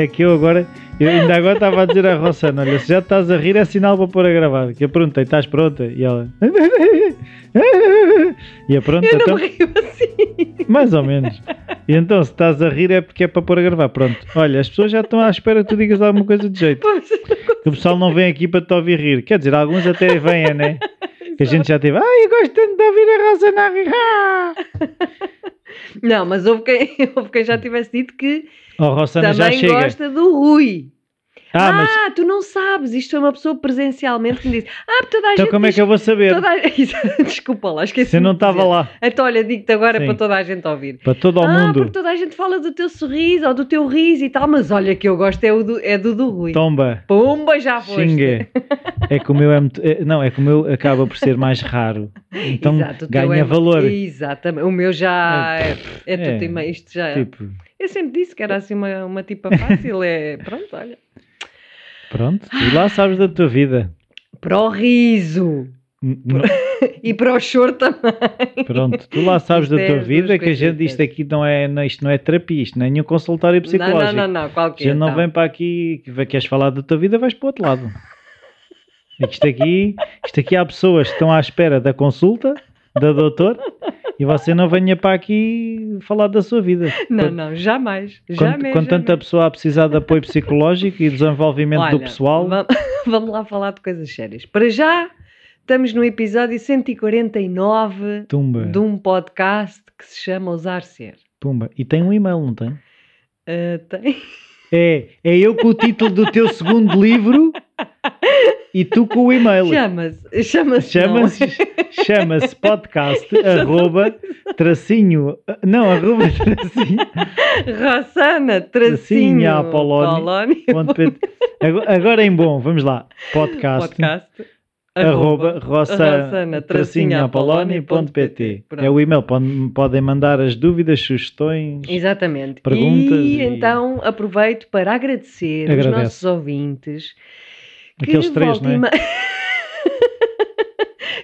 É que eu agora, eu ainda agora estava a dizer à Rossana: olha, se já estás a rir, é sinal para pôr a gravar. Que eu perguntei: estás pronta? E ela. E eu pronto, Eu não então, rio assim. mais ou menos. E então, se estás a rir, é porque é para pôr a gravar. Pronto, olha, as pessoas já estão à espera que tu digas alguma coisa de jeito. Que o pessoal não vem aqui para te ouvir rir. Quer dizer, alguns até vêm, né? Que a gente já teve. Ai, eu gosto tanto de ouvir a Rossana a rir. Não, mas houve quem, houve quem já tivesse dito que Oh, Rossana também gosta do Rui. Ah, Ah, mas tu não sabes. Isto foi uma pessoa presencialmente que me disse: Ah, toda a então gente. como é diz- que eu vou saber? toda a- Desculpa lá, esqueci. Eu não estava lá. Então, olha, digo-te agora Sim. para toda a gente ouvir. Para todo o ah, mundo. porque toda a gente fala do teu sorriso ou do teu riso e tal, mas olha que eu gosto é, o do, é do do Rui. Tomba. Pumba, já foste. Xingue. É que o meu é muito. é- não, é que o meu acaba por ser mais raro. Então Exato, ganha é- valor. Exatamente. O meu já é, é, É. tudo e meio. Isto já Tipo, Eu sempre disse que era assim uma, uma tipa fácil. É, pronto, olha. Pronto, tu lá sabes da tua vida. Para o riso e para o choro também. Pronto, tu lá sabes da é tua as vida que a gente, isto aqui não é, não, isto não é terapia, isto não é nenhum consultório psicológico. não, não, não. A Qualquer. gente não então. vem para aqui, que queres falar da tua vida, vais para o outro lado. É Isto aqui, isto aqui há pessoas que estão à espera da consulta da doutor e você não venha para aqui falar da sua vida. Não, Quando- não, jamais. Quando, jamais. quando tanta jamais. pessoa a precisar de apoio psicológico e desenvolvimento do Olha, pessoal, va- Vamos lá falar de coisas sérias. Para já, estamos no episódio 149 tumba, de um podcast que se chama Usar Ser. tumba. E tem um e-mail, não tem? Ah, tem? É, é eu com o título do teu segundo livro e tu com o e-mail. Chama-se. Chama-se. Chama-se chama podcast arroba tracinho não arroba tracinho. Rossana Tracinho Tracinho Apolónio. Apolónio. Agora, em bom vamos lá podcast, Podcast. arroba roça Rossana tracinho apolónio ponto pt Pronto. é o e-mail podem, mandar as dúvidas sugestões Exatamente. Perguntas e, e- então aproveito para agradecer os Agradece. nossos ouvintes que Aqueles três, volta não é?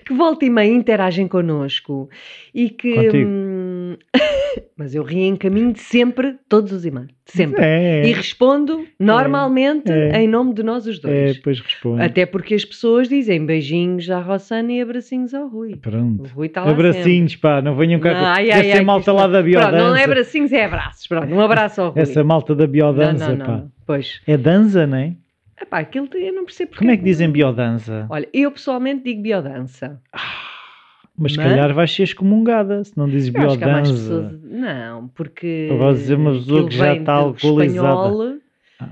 que volta e meia interagem connosco e que hum, mas eu reencaminho sempre todos os e-mails sempre é, e respondo normalmente é. em nome de nós os é, dois depois responde até porque as pessoas dizem beijinhos à Rossana e abracinhos ao Rui o pronto Rui está lá sempre. abracinhos pá não venham cá Não, ai, ai, ser ai, que malta lá da Pronto, não é biodança abracinhos, é abraços. Pronto, um abraço ao Rui. essa malta da biodança não, não, pá. Pois. é dança não é? Epá, aquilo eu não percebo porque Como é que dizem biodança? Olha, eu pessoalmente digo biodança. Mas se calhar vais ser excomungada se não dizes Eu acho que há mais biodança. pessoas. Não, porque. Eu de dizer uma pessoa que já está alcoolizada. espanhol, Ah.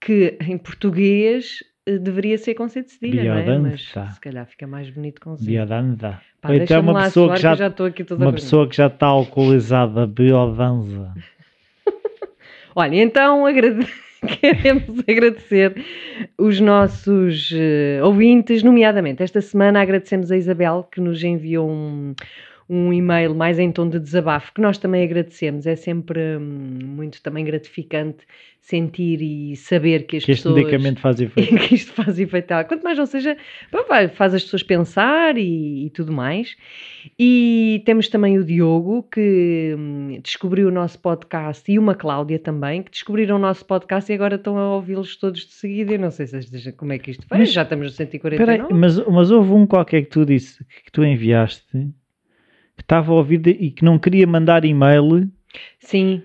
que em português eh, deveria ser com C de cedilha, não é? Mas Biodança. se calhar fica mais bonito com C. Biodança. Pá, Ou então é uma pessoa que já, eu já uma pessoa que já está alcoolizada, biodança. Olha, então agrade- queremos agradecer os nossos eh, ouvintes, nomeadamente esta semana agradecemos a Isabel que nos enviou um, um e-mail mais em tom de desabafo, que nós também agradecemos. É sempre hum, muito também gratificante sentir e saber que as Que este pessoas medicamento faz efeito. que isto faz efeito. Ah, Quanto mais não seja, faz as pessoas pensar e, e tudo mais. E temos também o Diogo, que hum, descobriu o nosso podcast, e uma Cláudia também, que descobriram o nosso podcast e agora estão a ouvi-los todos de seguida. Eu não sei se, como é que isto faz, Mas- já estamos no Espera 149. aí, mas, mas houve um qualquer que tu disse, que tu enviaste, que estava a ouvir e que não queria mandar e-mail, Sim,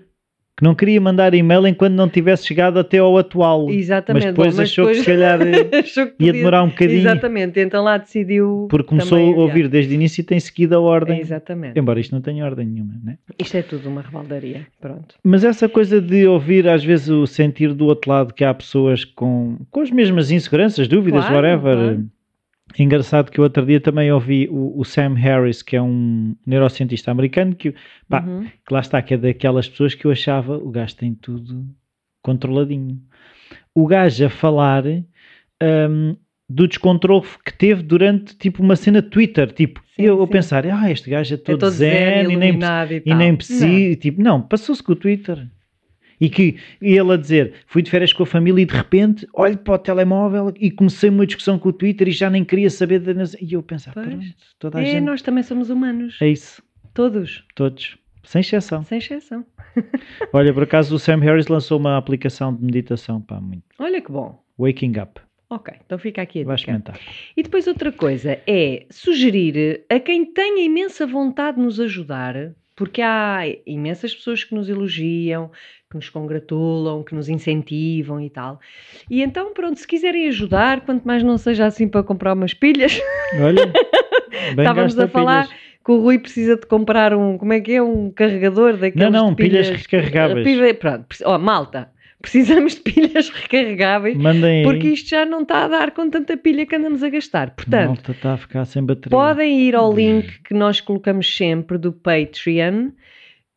que não queria mandar e-mail enquanto não tivesse chegado até ao atual. exatamente. Mas depois Bom, achou que se calhar eh, achou que ia podia- demorar um bocadinho, Exatamente, então lá decidiu. porque começou a ouvir desde o início e tem seguido a ordem. Exatamente. Embora isto não tenha ordem nenhuma, né? Isto é tudo uma rebaldaria. Pronto. Mas essa coisa de ouvir às vezes o sentir do outro lado que há pessoas com, com as mesmas inseguranças, dúvidas, Claro, whatever. claro. Engraçado que o outro dia também ouvi o, o Sam Harris, que é um neurocientista americano, que, pá, Uhum. que lá está, que é daquelas pessoas que eu achava o gajo tem tudo controladinho. O gajo a falar hum, do descontrole que teve durante tipo uma cena de Twitter, tipo, Sim, eu, eu sim. pensar, ah, este gajo é É todo todo zen, zen, e nem e, e nem precisa, tipo, não, passou-se com o Twitter. E que ele a dizer, fui de férias com a família e de repente olho para o telemóvel e comecei uma discussão com o Twitter e já nem queria saber da... E eu pensar, Pois. pronto, toda a É, gente... nós também somos humanos. É isso, Todos. todos. Sem exceção. Sem exceção. Olha, por acaso o Sam Harris lançou uma aplicação de meditação, pá, muito. Olha que bom. Waking Up. Ok, então fica aqui a Vai dica. experimentar. E depois outra coisa é sugerir a quem tenha imensa vontade de nos ajudar, porque há imensas pessoas que nos elogiam, que nos congratulam, que nos incentivam e tal. E então, pronto, se quiserem ajudar, quanto mais não seja assim para comprar umas pilhas, Olha, Estávamos a falar pilhas. que o Rui precisa de comprar um, como é que é, um carregador daqueles Não, não, de pilhas recarregáveis. Pilha- Pronto, malta, precisamos de pilhas recarregáveis, Mandem aí. porque isto já não está a dar com tanta pilha que andamos a gastar. Portanto, Malta está a ficar sem bateria. Podem ir ao link que nós colocamos sempre do Patreon.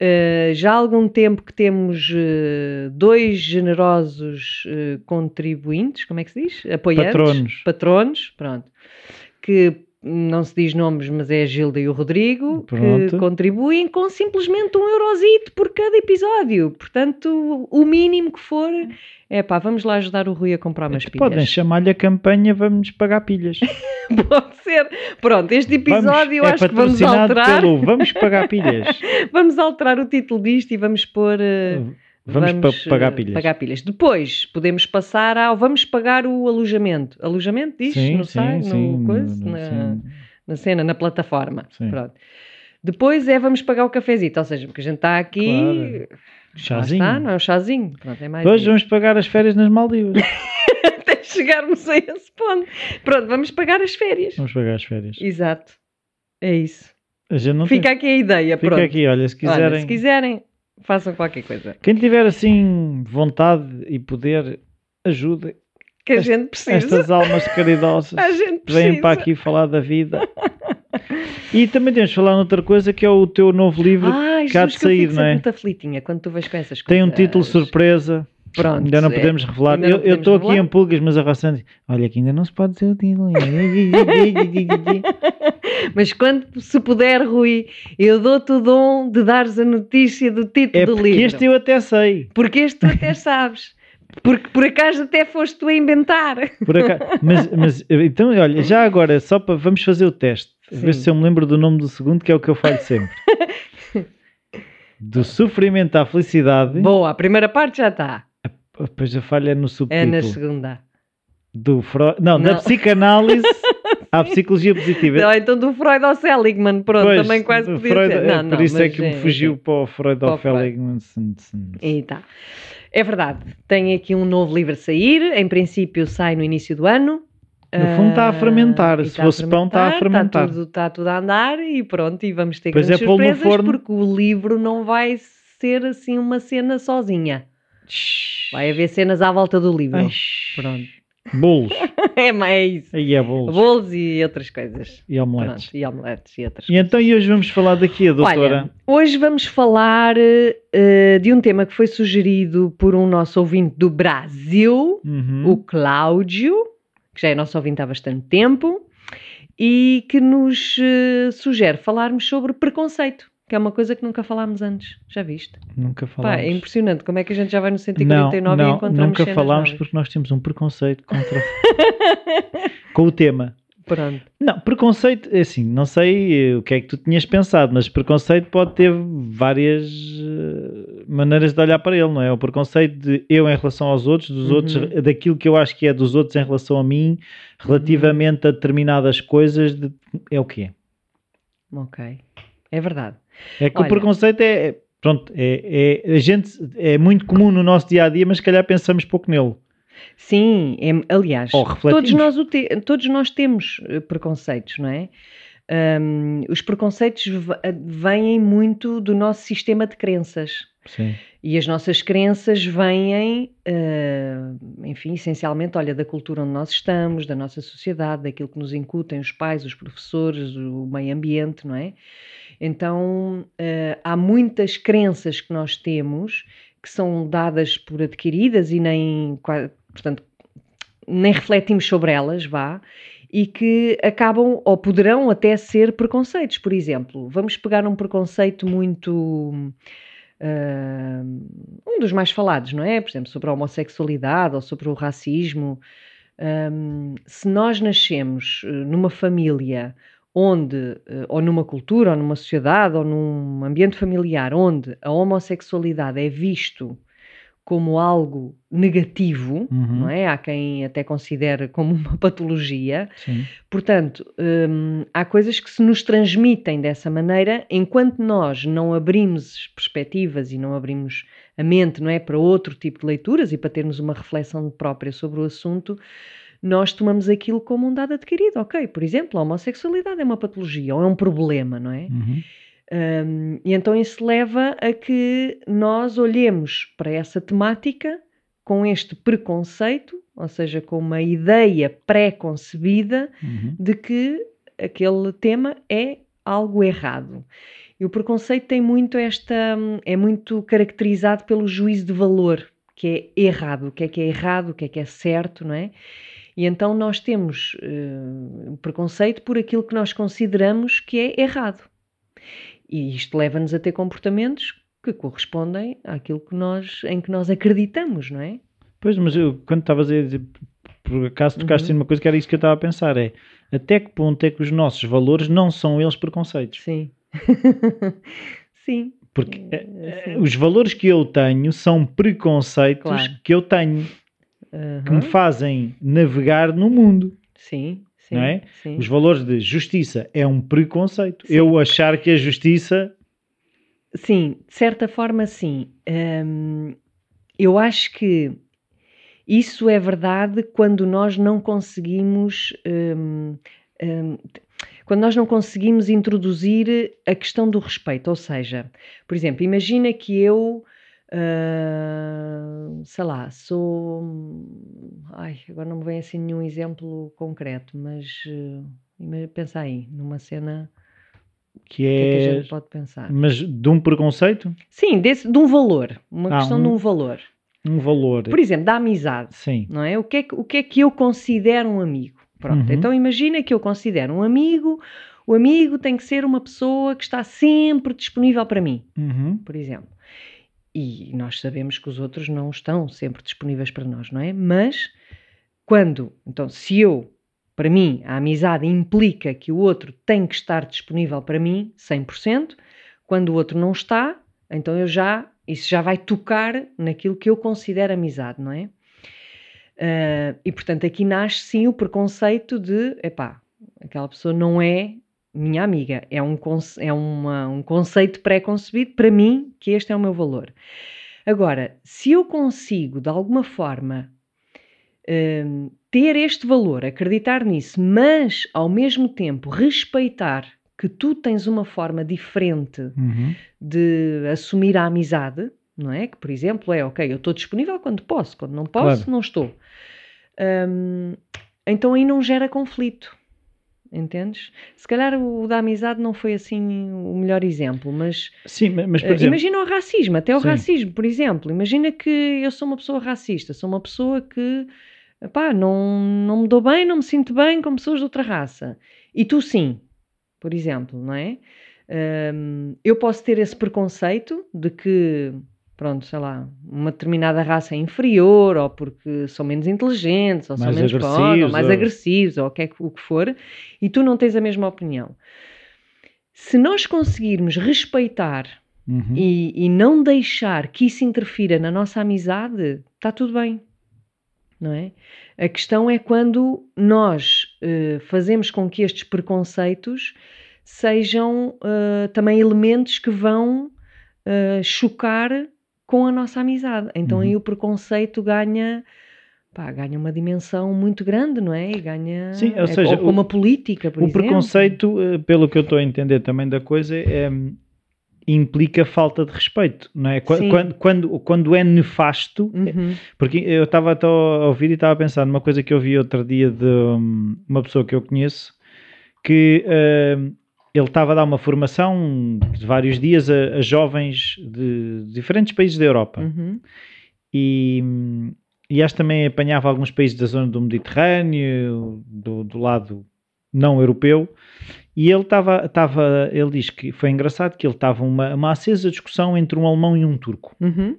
Uh, já há algum tempo que temos uh, dois generosos uh, contribuintes, como é que se diz? Apoiantes. Patronos. Patronos, pronto. Que não se diz nomes, mas é a Gilda e o Rodrigo, que Pronto. contribuem com simplesmente um eurozito por cada episódio. Portanto, o mínimo que for, é pá, vamos lá ajudar o Rui a comprar umas pilhas. Podem chamar-lhe a campanha Vamos pagar pilhas. Pode ser. Pronto, este episódio vamos, acho é que vamos alterar. pelo Vamos pagar pilhas. Vamos alterar o título disto e vamos pôr. eh, Vamos, pa- pagar eh, pilhas. pagar pilhas. Depois podemos passar ao vamos pagar o alojamento. Alojamento diz sim, no site, no coisa, na, sim. na cena, na plataforma. Sim. Pronto. Depois é vamos pagar o cafezito, ou seja, porque a gente está aqui. Claro. Chazinho. está, não é um chazinho. Pronto, é mais Depois isso. vamos pagar as férias nas Maldivas. Até chegarmos a esse ponto. Pronto, vamos pagar as férias. Vamos pagar as férias. Exato. É isso. A gente não Fica tem... aqui a ideia. Fica pronto. aqui, olha, se quiserem. Olha, se quiserem, façam qualquer coisa. Quem tiver assim vontade e poder, ajude Que a Est- gente precisa. estas almas caridosas A gente precisa. vêm para aqui falar da vida. E também temos de falar noutra coisa que é o teu novo livro. Ai, que há de sair, não é? muito aflitinha quando tu vais com essas coisas. Tem um título surpresa. Pronto. ainda não é. podemos revelar. ainda Eu estou aqui em pulgas, mas a Rossana diz: Olha, que ainda não se pode dizer o título. Mas quando se puder, Rui, eu dou-te o dom de dares a notícia do título é do porque livro. este eu até sei. Porque este tu até sabes. Porque por acaso até foste tu a inventar. Por acaso. Mas, mas, então, olha, já agora, só para. Vamos fazer o teste. Ver Sim. se eu me lembro do nome do segundo, que é o que eu falho sempre. Do sofrimento à felicidade. Boa, a primeira parte já está. Depois a falha é no É subtítulo. na segunda. Do Freud. Não, da Não. psicanálise à psicologia positiva. Ou então do Freud ao Seligman, pronto, Pois, também quase podia Freud, ser. é, Não, por não, isso é que me fugiu para o Freud ao Freud. Feligman. E tá. É verdade, tem aqui um novo livro a sair, em princípio sai no início do ano. No fundo está a Ah, fermentar, e se fosse pão, está a fermentar. Está tudo, está tudo a andar e pronto, e vamos ter Pois grandes é, surpresas porque o livro não vai ser assim uma cena sozinha. Vai haver cenas à volta do livro. Ai, Pronto. Bolos. É mais Aí é bolos. bolos e outras coisas. E omeletes. Pronto, e omeletes e outras E então e hoje vamos falar daqui, a doutora. Olha, hoje vamos falar eh, de um tema que foi sugerido por um nosso ouvinte do Brasil, Uhum. o Cláudio, que já é nosso ouvinte há bastante tempo, e que nos eh, sugere falarmos sobre preconceito, que é uma coisa que nunca falámos antes. Já viste? Nunca Pá, falámos. é impressionante como é que a gente já vai no não, 149 e não, encontramos nunca falámos porque nós temos um preconceito contra com o tema. Pronto. Não, preconceito, é assim, não sei eh, o que é que tu tinhas pensado, mas preconceito pode ter várias eh, maneiras de olhar para ele, não é? O preconceito de eu em relação aos outros, dos Uhum. outros, daquilo que eu acho que é dos outros em relação a mim, relativamente a determinadas coisas, de- é o que é. Ok. É verdade. É que Olha. o preconceito é, é- pronto, é, é, a gente, é muito comum no nosso dia a dia, mas se calhar pensamos pouco nele. Sim, é- aliás, todos nós, te- todos nós temos eh, preconceitos, não é? Hum, os preconceitos v- vêm muito do nosso sistema de crenças. Sim. E as nossas crenças vêm, eh, enfim, essencialmente, olha, da cultura onde nós estamos, da nossa sociedade, daquilo que nos incutem os pais, os professores, o meio ambiente, não é? Então, eh, há muitas crenças que nós temos que são dadas por adquiridas e nem, portanto, nem refletimos sobre elas, vá, e que acabam ou poderão até ser preconceitos. Por exemplo, vamos pegar um preconceito muito. ah, um dos mais falados, não é? Por exemplo, sobre a homossexualidade ou sobre o racismo. Ahm, se nós nascemos eh, numa família onde, eh, ou numa cultura, ou numa sociedade, ou num ambiente familiar, onde a homossexualidade é visto como algo negativo, Uhum. não é? Há quem até considere como uma patologia. Sim. Portanto, hum, há coisas que se nos transmitem dessa maneira, enquanto nós não abrimos perspectivas e não abrimos a mente, não é, para outro tipo de leituras e para termos uma reflexão própria sobre o assunto, nós tomamos aquilo como um dado adquirido. Ok, por exemplo, a homossexualidade é uma patologia ou é um problema, não é? Uhum. Um, e então isso leva a que nós olhemos para essa temática com este preconceito, ou seja, com uma ideia pré-concebida Uhum. de que aquele tema é algo errado. E o preconceito tem muito esta. é muito caracterizado pelo juízo de valor, que é errado, o que é que é errado, o que é que é certo, não é? E então nós temos uh, preconceito por aquilo que nós consideramos que é errado. E isto leva-nos a ter comportamentos que correspondem àquilo que nós, em que nós acreditamos, não é? Pois, mas eu, quando estavas a dizer, por acaso tocaste Uhum. numa coisa que era isso que eu estava a pensar, é até que ponto é que os nossos valores não são eles preconceitos? Sim. Sim. Porque É, os valores que eu tenho são preconceitos Claro. que eu tenho, que me fazem navegar no mundo. Sim, sim. Não é? Sim. Os valores de justiça é um preconceito. Sim. Eu achar que a justiça. Sim, de certa forma, sim. Hum, eu acho que isso é verdade quando nós não conseguimos. hum, hum, quando nós não conseguimos introduzir a questão do respeito, ou seja, por exemplo, imagina que eu, ah, sei lá, sou, ai, agora não me vem assim nenhum exemplo concreto, mas ima- pensa aí, numa cena, Que o que é que a é. gente pode pensar? Mas de um preconceito? Sim, desse, de um valor, uma Ah, questão um- de um valor. Um valor. Por exemplo, da amizade, Sim. não é? O que é que, o que, é que eu considero um amigo? Pronto, Uhum. então imagina que eu considero um amigo, o amigo tem que ser uma pessoa que está sempre disponível para mim, Uhum. por exemplo. E nós sabemos que os outros não estão sempre disponíveis para nós, não é? Mas quando, então, se eu, para mim, a amizade implica que o outro tem que estar disponível para mim 100%, quando o outro não está, então eu já, isso já vai tocar naquilo que eu considero amizade, não é? Ah, e portanto aqui nasce sim o preconceito de, epá, aquela pessoa não é minha amiga, é um, é uma- um conceito pré-concebido para mim que este é o meu valor. Agora, se eu consigo de alguma forma hum, ter este valor, acreditar nisso, mas ao mesmo tempo respeitar que tu tens uma forma diferente Uhum. de assumir a amizade, não é? Que, por exemplo, é ok, eu estou disponível quando posso, quando não posso, Claro. não estou. Hum, então aí não gera conflito. Entendes? Se calhar o da amizade não foi assim o melhor exemplo, mas Sim, ma- mas por eh, exemplo. imagina o racismo, até o Sim. racismo, por exemplo. Imagina que eu sou uma pessoa racista, sou uma pessoa que epá, não, não me dou bem, não me sinto bem com pessoas de outra raça. E tu sim, por exemplo, não é? Eu posso ter esse preconceito de que, pronto, sei lá, uma determinada raça é inferior, ou porque são menos inteligentes, ou Mais são menos pobres, ou mais ou- agressivos, ou o que, é que- o que for, e tu não tens a mesma opinião. Se nós conseguirmos respeitar Uhum. e, e não deixar que isso interfira na nossa amizade, está tudo bem. Não é? A questão é quando nós eh, fazemos com que estes preconceitos sejam eh, também elementos que vão eh, chocar com a nossa amizade. Então Uhum. aí o preconceito ganha, pá, ganha uma dimensão muito grande, não é? E ganha. Sim, ou é seja, como o- a política, por o exemplo. preconceito, eh, pelo que eu estou a entender também da coisa, é, implica falta de respeito, não é? Sim. Quando, quando, quando é nefasto, Uhum. porque eu estava até a ouvir e estava a pensar numa coisa que eu vi outro dia de hum, uma pessoa que eu conheço, que hum, ele estava a dar uma formação de vários dias a, a jovens de diferentes países da Europa Uhum. e, e acho que também apanhava alguns países da zona do Mediterrâneo, do, do lado não europeu, e ele estava, estava, ele diz que foi engraçado que ele estava uma, uma acesa discussão entre um alemão e um turco. Uhum.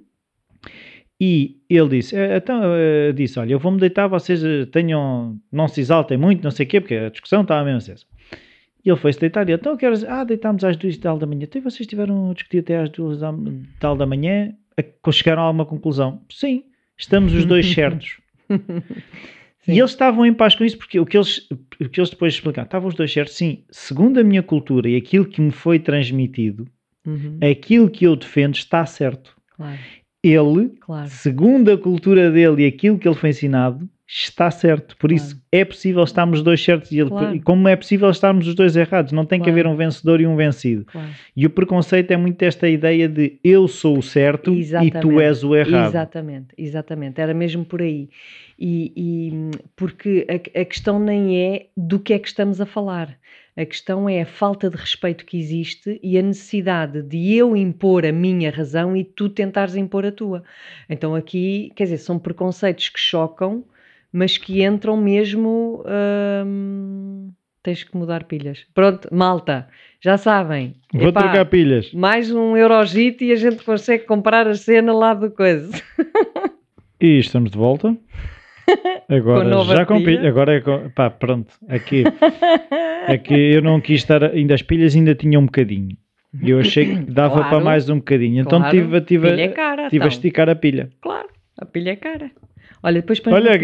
E ele disse, eh, então, eh, disse, olha, eu vou-me deitar, vocês eh, tenham, não se exaltem muito, não sei o quê, porque a discussão estava mesmo acesa. E ele foi-se deitar e eu, então quero ah, deitámos às duas e tal da manhã. Então e vocês estiveram a discutir até às duas da- tal da manhã, a- chegaram a alguma conclusão? Sim, estamos os dois certos. Sim. E eles estavam em paz com isso, porque o que eles, o que eles depois explicaram, estavam os dois certos, sim, segundo a minha cultura e aquilo que me foi transmitido, Uhum, aquilo que eu defendo está certo. Claro, Ele, claro. segundo a cultura dele e aquilo que ele foi ensinado, está certo. Por Claro. isso é possível estarmos os dois certos e, ele, Claro. como é possível estarmos os dois errados. Não tem que Claro. haver um vencedor e um vencido. E o preconceito é muito esta ideia de eu sou o certo e tu Exatamente. és o errado. Exatamente, exatamente. Era mesmo por aí. E, e, porque a, a questão nem é do que é que estamos a falar. A questão é a falta de respeito que existe e a necessidade de eu impor a minha razão e tu tentares impor a tua. Então aqui, quer dizer, são preconceitos que chocam, mas que entram mesmo. hum, tens que mudar pilhas. Pronto, malta, já sabem. Vou Epá, trocar pilhas. mais um Eurogite e a gente consegue comprar a cena lá do coisa. E estamos de volta. Agora Com já com pilha. pilha. Agora é com... Pá, pronto. Aqui. É que eu não quis estar. Ainda as pilhas ainda tinham um bocadinho. E eu achei que dava Claro. para mais um bocadinho. Então Claro, tive, tive, é cara, tive a então. esticar a pilha. Claro, a pilha é cara. Olha, depois pões Olha,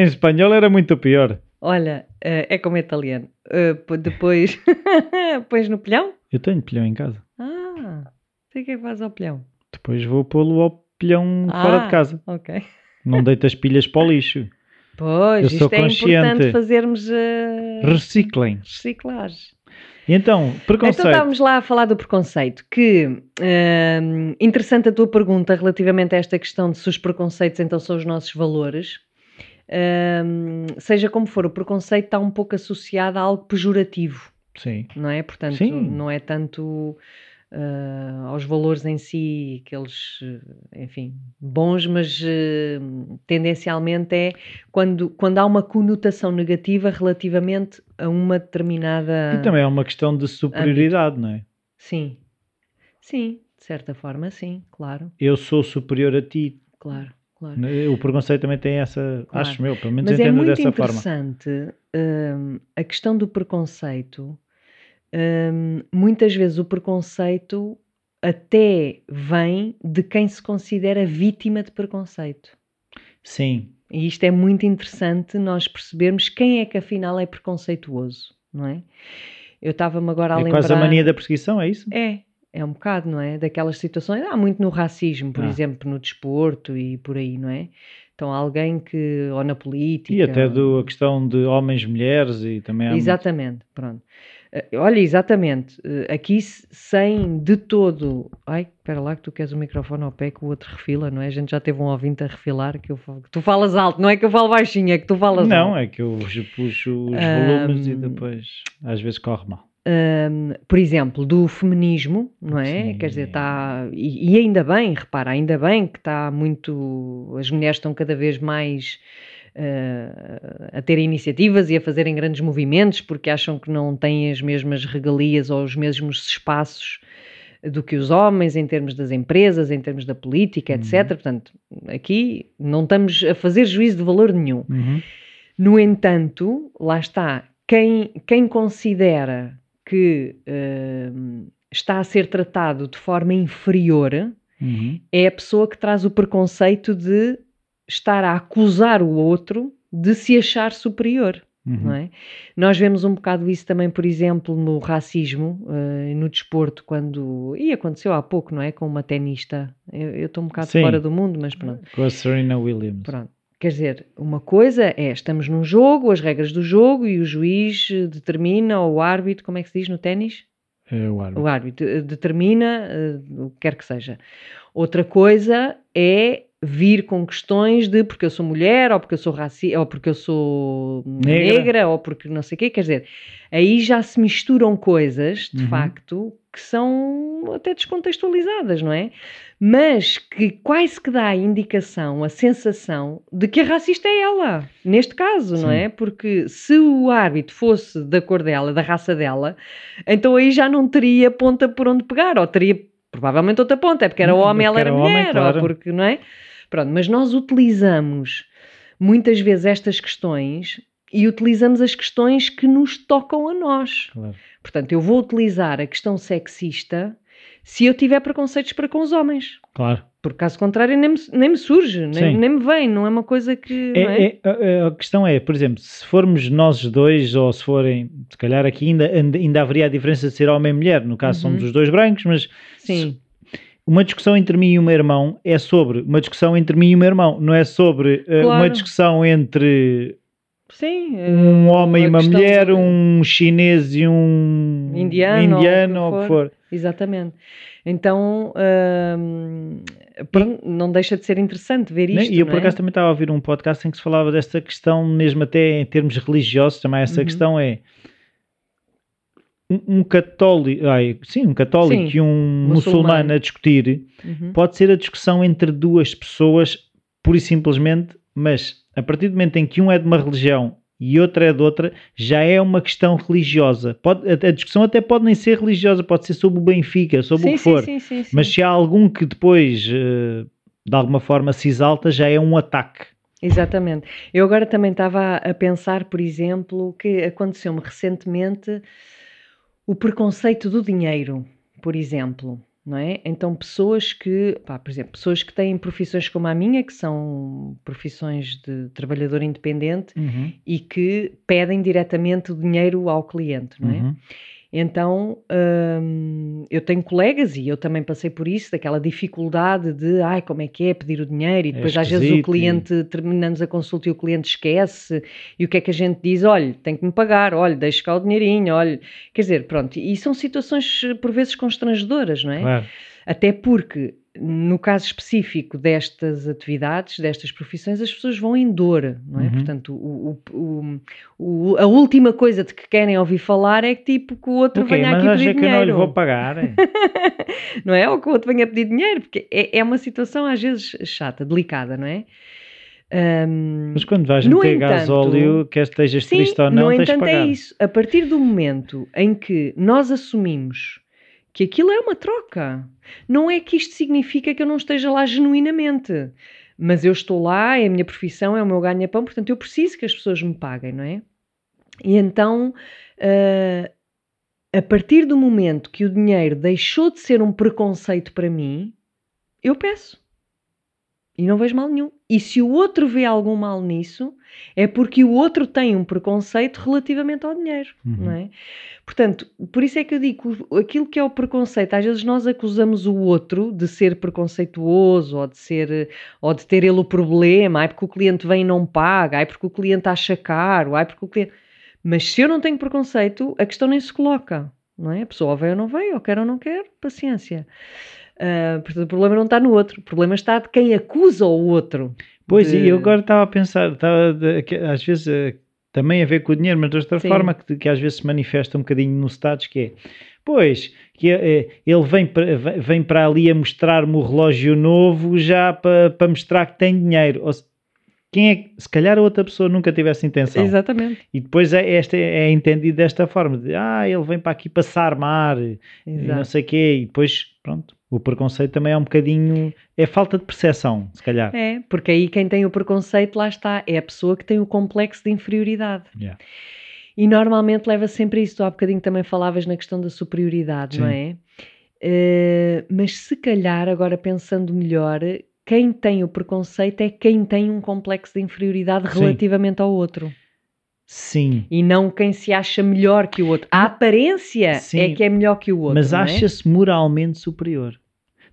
em espanhol era muito pior. Olha, eh, é como italiano. Eh, depois pões no pilhão? Eu tenho pilhão em casa. Ah, sei que é que faz ao pilhão. Depois vou pô-lo ao pilhão fora Ah. de casa. Ok. Não deito as pilhas para o lixo. Pois, Eu sou isto é consciente. importante fazermos uh, Reciclem. reciclagem. E então, preconceito. Então estávamos lá a falar do preconceito, que hum, interessante a tua pergunta relativamente a esta questão de se os preconceitos então são os nossos valores. Hum, seja como for, o preconceito está um pouco associado a algo pejorativo, Sim. não é? Portanto, Sim. não é tanto ah, aos valores em si, aqueles, enfim, bons, mas eh, tendencialmente é quando, quando há uma conotação negativa relativamente a uma determinada. E também é uma questão de superioridade, não é? Sim, sim, de certa forma, sim, claro, Eu sou superior a ti. claro, claro. O preconceito também tem essa. Claro. Acho meu, pelo menos Mas é entendo muito dessa forma. interessante hum, a questão do preconceito. Hum, muitas vezes o preconceito até vem de quem se considera vítima de preconceito. Sim. E isto é muito interessante nós percebermos quem é que afinal é preconceituoso, não é? Eu estava-me agora a É lembrar... quase a mania da perseguição, é isso? É, é um bocado, não é? Daquelas situações, há muito no racismo, por Ah. exemplo, no desporto e por aí, não é? Então, alguém que, ou na política. E até do, a questão de homens, mulheres e também há muito- Exatamente, pronto. Eh, Olha, exatamente, eh, aqui sem de todo. Ai, espera lá que tu queres o microfone ao pé que o outro refila, não é? A gente já teve um ouvinte a refilar que, eu, falo- que tu falas alto, não é que eu falo baixinho, é que tu falas alto. Não, é que eu puxo os volumes e depois às vezes corre mal. Hum, por exemplo, do feminismo, não é? Sim. Quer dizer, está. E, e ainda bem, repara, ainda bem que está muito. As mulheres estão cada vez mais eh, a ter iniciativas e a fazerem grandes movimentos porque acham que não têm as mesmas regalias ou os mesmos espaços do que os homens em termos das empresas, em termos da política, etc. Uhum. Portanto, aqui não estamos a fazer juízo de valor nenhum. Uhum. No entanto, lá está, quem, quem considera que hum, está a ser tratado de forma inferior Uhum. é a pessoa que traz o preconceito de estar a acusar o outro de se achar superior. Uhum. Não é? Nós vemos um bocado isso também, por exemplo, no racismo, eh, no desporto, quando. E aconteceu há pouco, não é? Com uma tenista. Eu estou um bocado Sim. fora do mundo, mas pronto. Com a Serena Williams. Pronto. Quer dizer, uma coisa é, estamos num jogo, as regras do jogo, e o juiz eh, determina, ou o árbitro, como é que se diz no ténis? É o árbitro. O árbitro eh, determina eh, o que quer que seja. Outra coisa é vir com questões de porque eu sou mulher, ou porque eu sou racista, ou porque eu sou Negra. negra. ou porque não sei o quê. Quer dizer, aí já se misturam coisas, de Uhum. facto, que são até descontextualizadas, não é? Mas que quase que dá a indicação, a sensação de que a racista é ela, neste caso, não Sim. é? Porque se o árbitro fosse da cor dela, da raça dela, então aí já não teria ponta por onde pegar, ou teria provavelmente outra ponta, é porque era Hum, homem, ela porque era era homem, mulher, claro. ou porque, não é? Pronto, mas nós utilizamos muitas vezes estas questões e utilizamos as questões que nos tocam a nós. Claro. Portanto, eu vou utilizar a questão sexista se eu tiver preconceitos para com os homens. Claro. Por caso contrário, nem me, nem me surge, nem, nem me vem, não é uma coisa que. É- é? é- a, a questão é, por exemplo, se formos nós dois, ou se forem, se calhar aqui ainda, ainda, ainda haveria a diferença de ser homem e mulher, no caso Uhum. somos os dois brancos, mas Sim, uma discussão entre mim e o meu irmão é sobre uma discussão entre mim e o meu irmão, não é sobre eh, Claro. uma discussão entre sim. eh, um homem e a uma mulher, do- um chinês e um Indiano, indiano ou o que for. Exatamente. Então, hum, pronto, não deixa de ser interessante ver Né? isto. E eu por é? acaso também estava a ouvir um podcast em que se falava desta questão, mesmo até em termos religiosos, também essa Uhum. questão é um, um católico, ai, sim, um católico Sim, e um muçulmano. muçulmano a discutir, Uhum. pode ser a discussão entre duas pessoas, pura e simplesmente, mas a partir do momento em que um é de uma religião e outro é de outra, já é uma questão religiosa. Pode, a, a discussão até pode nem ser religiosa, pode ser sobre o Benfica, sobre sim, o que for. Sim, sim, sim, sim. Mas se há algum que depois, eh, de alguma forma, se exalta, já é um ataque. Exatamente. Eu agora também estava a pensar, por exemplo, que aconteceu-me recentemente o preconceito do dinheiro, por exemplo. Não é? Então, pessoas que, pá, por exemplo, pessoas que têm profissões como a minha, que são profissões de trabalhador independente e que pedem diretamente o dinheiro ao cliente, não é? Uhum. Então, hum, eu tenho colegas e eu também passei por isso, daquela dificuldade de, ai, como é que é pedir o dinheiro e É depois às vezes o cliente, terminamos a consulta e o cliente esquece e o que é que a gente diz? Olha, tem que me pagar, olha, deixa cá o dinheirinho, olha, quer dizer, pronto, e são situações por vezes constrangedoras, não é? Claro. Até porque, no caso específico destas atividades, destas profissões, as pessoas vão em dor, não é? Uhum. Portanto, o, o- o- a última coisa de que querem ouvir falar é que tipo que o outro Ok, venha mas aqui pedir que eu não lhe dinheiro. vou pagar? é? não é? Ou que o outro venha pedir dinheiro, porque é, é uma situação às vezes chata, delicada, não é? Ahm, Mas quando vais meter entanto- gasóleo, quer estejas Sim, triste ou não, no tens de entanto é isso. A partir do momento em que nós assumimos que aquilo é uma troca, não é que isto significa que eu não esteja lá genuinamente, mas eu estou lá, é a minha profissão, é o meu ganha-pão, portanto eu preciso que as pessoas me paguem, não é? E então, ah, a partir do momento que o dinheiro deixou de ser um preconceito para mim, eu peço. E não vejo mal nenhum. E se o outro vê algum mal nisso, é porque o outro tem um preconceito relativamente ao dinheiro, Uhum. não é? Portanto, por isso é que eu digo, aquilo que é o preconceito, às vezes nós acusamos o outro de ser preconceituoso ou de ser, ou de ter ele o problema, ai porque o cliente vem e não paga, ai porque o cliente acha caro, ai porque o cliente... Mas se eu não tenho preconceito, a questão nem se coloca, não é? A pessoa vem ou não vem, ou quer ou não quer, paciência. Ah, portanto, o problema não está no outro, o problema está de quem acusa o outro. Pois, de- e eu agora estava a pensar, estava de- que às vezes eh, também a ver com o dinheiro, mas de outra Sim. forma que, que às vezes se manifesta um bocadinho no status, que é, pois, que é, ele vem para, vem- para ali a mostrar-me o relógio novo já para, para mostrar que tem dinheiro. Ou se, quem é, se calhar a outra pessoa nunca teve essa intenção. Exatamente. E depois é, esta é, é entendido desta forma, de, ah, ele vem para aqui passar armar e não sei o quê, e depois, pronto, o preconceito também é um bocadinho, é falta de percepção, se calhar. É, porque aí quem tem o preconceito, lá está, é a pessoa que tem o complexo de inferioridade. Yeah. E normalmente leva sempre a isso. Tu há bocadinho também falavas na questão da superioridade, não Sim. é? Eh, mas se calhar, agora pensando melhor, quem tem o preconceito é quem tem um complexo de inferioridade Sim. relativamente ao outro. Sim, E não quem se acha melhor que o outro. A aparência Sim. é que é melhor que o outro. mas é? acha-se moralmente superior.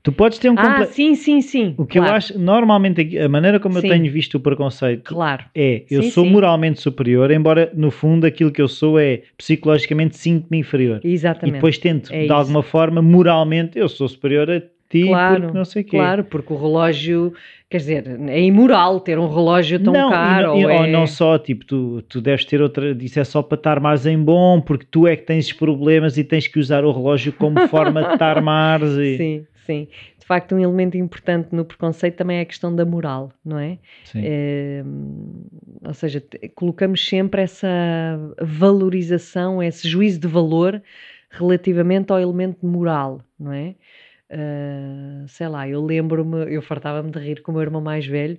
Tu podes ter um Ah, sim, sim, sim. o que claro, eu acho, normalmente, a maneira como Sim. eu tenho visto o preconceito Claro. é, eu Sim, sou sim. moralmente superior, embora no fundo aquilo que eu sou é psicologicamente sinto-me inferior. E Exatamente. depois tento, É de isso. alguma forma, moralmente, eu sou superior a ti Claro, porque não sei o quê. Claro, porque o relógio, quer dizer, é imoral ter um relógio tão não, e caro. não, e- ou ou é- não só, tipo, tu, tu deves ter outra, isso é só para te armares em bom, porque tu é que tens problemas e tens que usar o relógio como forma de te armares. E... Sim, sim. De facto, um elemento importante no preconceito também é a questão da moral, não é? Sim. Eh, ou seja, colocamos sempre essa valorização, esse juízo de valor relativamente ao elemento moral, não é? Eh, sei lá, eu lembro-me, eu fartava-me de rir com o meu irmão mais velho,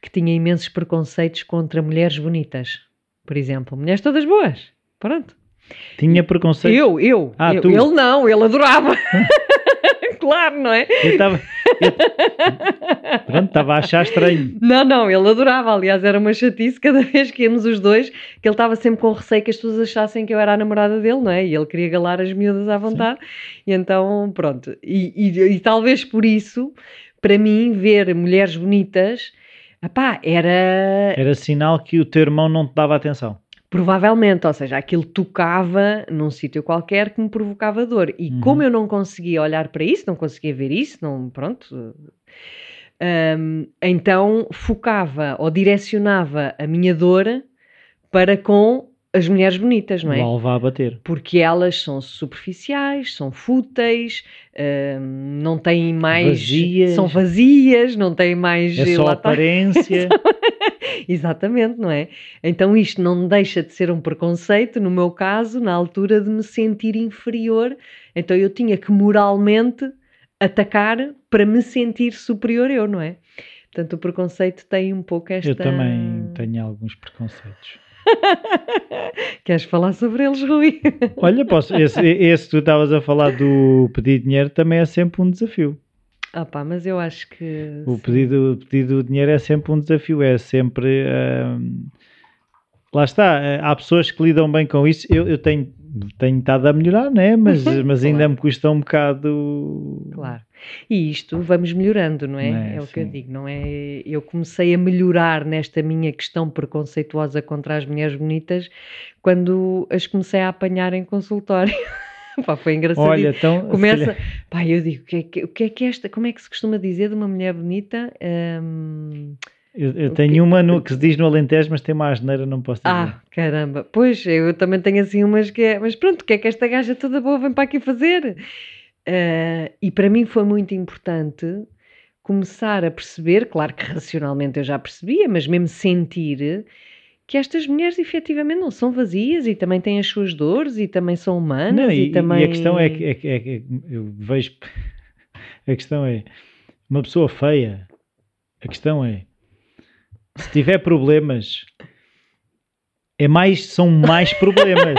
que tinha imensos preconceitos contra mulheres bonitas. por exemplo. Mulheres todas boas. Pronto. Tinha preconceito. Eu, eu. Ah, eu. tu. Ele não, ele adorava. claro, não é? Eu estava. Pronto, estava a achar estranho. Não, não, ele adorava. Aliás, era uma chatice cada vez que íamos os dois, que ele estava sempre com receio que as pessoas achassem que eu era a namorada dele, não é? E ele queria galar as miúdas à vontade. E então, pronto. E, e- e talvez por isso, para mim, ver mulheres bonitas, epá, era Era sinal que o teu irmão não te dava atenção. Provavelmente, ou seja, aquilo tocava num sítio qualquer que me provocava dor. E Uhum. como eu não conseguia olhar para isso, não conseguia ver isso, não, pronto. hum, então focava ou direcionava a minha dor para com as mulheres bonitas, não é? Lá levava a bater. Porque elas são superficiais, são fúteis, hum, não têm mais. Vazias. São vazias, não têm mais. É só está. aparência. Exatamente, não é? Então isto não deixa de ser um preconceito, no meu caso, na altura de me sentir inferior. Então eu tinha que moralmente atacar para me sentir superior eu, não é? Portanto, o preconceito tem um pouco esta... Eu também tenho alguns preconceitos. Queres falar sobre eles, Rui? Olha, posso, esse, esse tu estavas a falar do pedir dinheiro também é sempre um desafio. Ah pá, mas eu acho que... O pedido, o pedido de dinheiro é sempre um desafio, é sempre. hum, lá está, eh, há pessoas que lidam bem com isso. Eu, eu tenho, tenho estado a melhorar, né? mas, mas ainda Claro. me custa um bocado. Claro. E isto vamos melhorando, não é? Não é? É o que eu digo, não é? Eu comecei a melhorar nesta minha questão preconceituosa contra as mulheres bonitas quando as comecei a apanhar em consultório. Pá, foi engraçado. Olha, então. Começa, calhar- pá, eu digo, o que, é que, o que é que esta, como é que se costuma dizer de uma mulher bonita? Hum, eu, eu tenho quê? uma no, que se diz no Alentejo, mas tem uma asneira, não posso dizer. ah, caramba, pois eu também tenho assim umas que é, mas pronto, o que é que esta gaja toda boa vem para aqui fazer? Ah, e para mim foi muito importante começar a perceber, claro que racionalmente eu já percebia, mas mesmo sentir que estas mulheres efetivamente não são vazias e também têm as suas dores e também são humanas Não, e, e, também... e a questão é que, é que- é que eu vejo. A questão é: uma pessoa feia, a questão é: se tiver problemas, é mais, são mais problemas.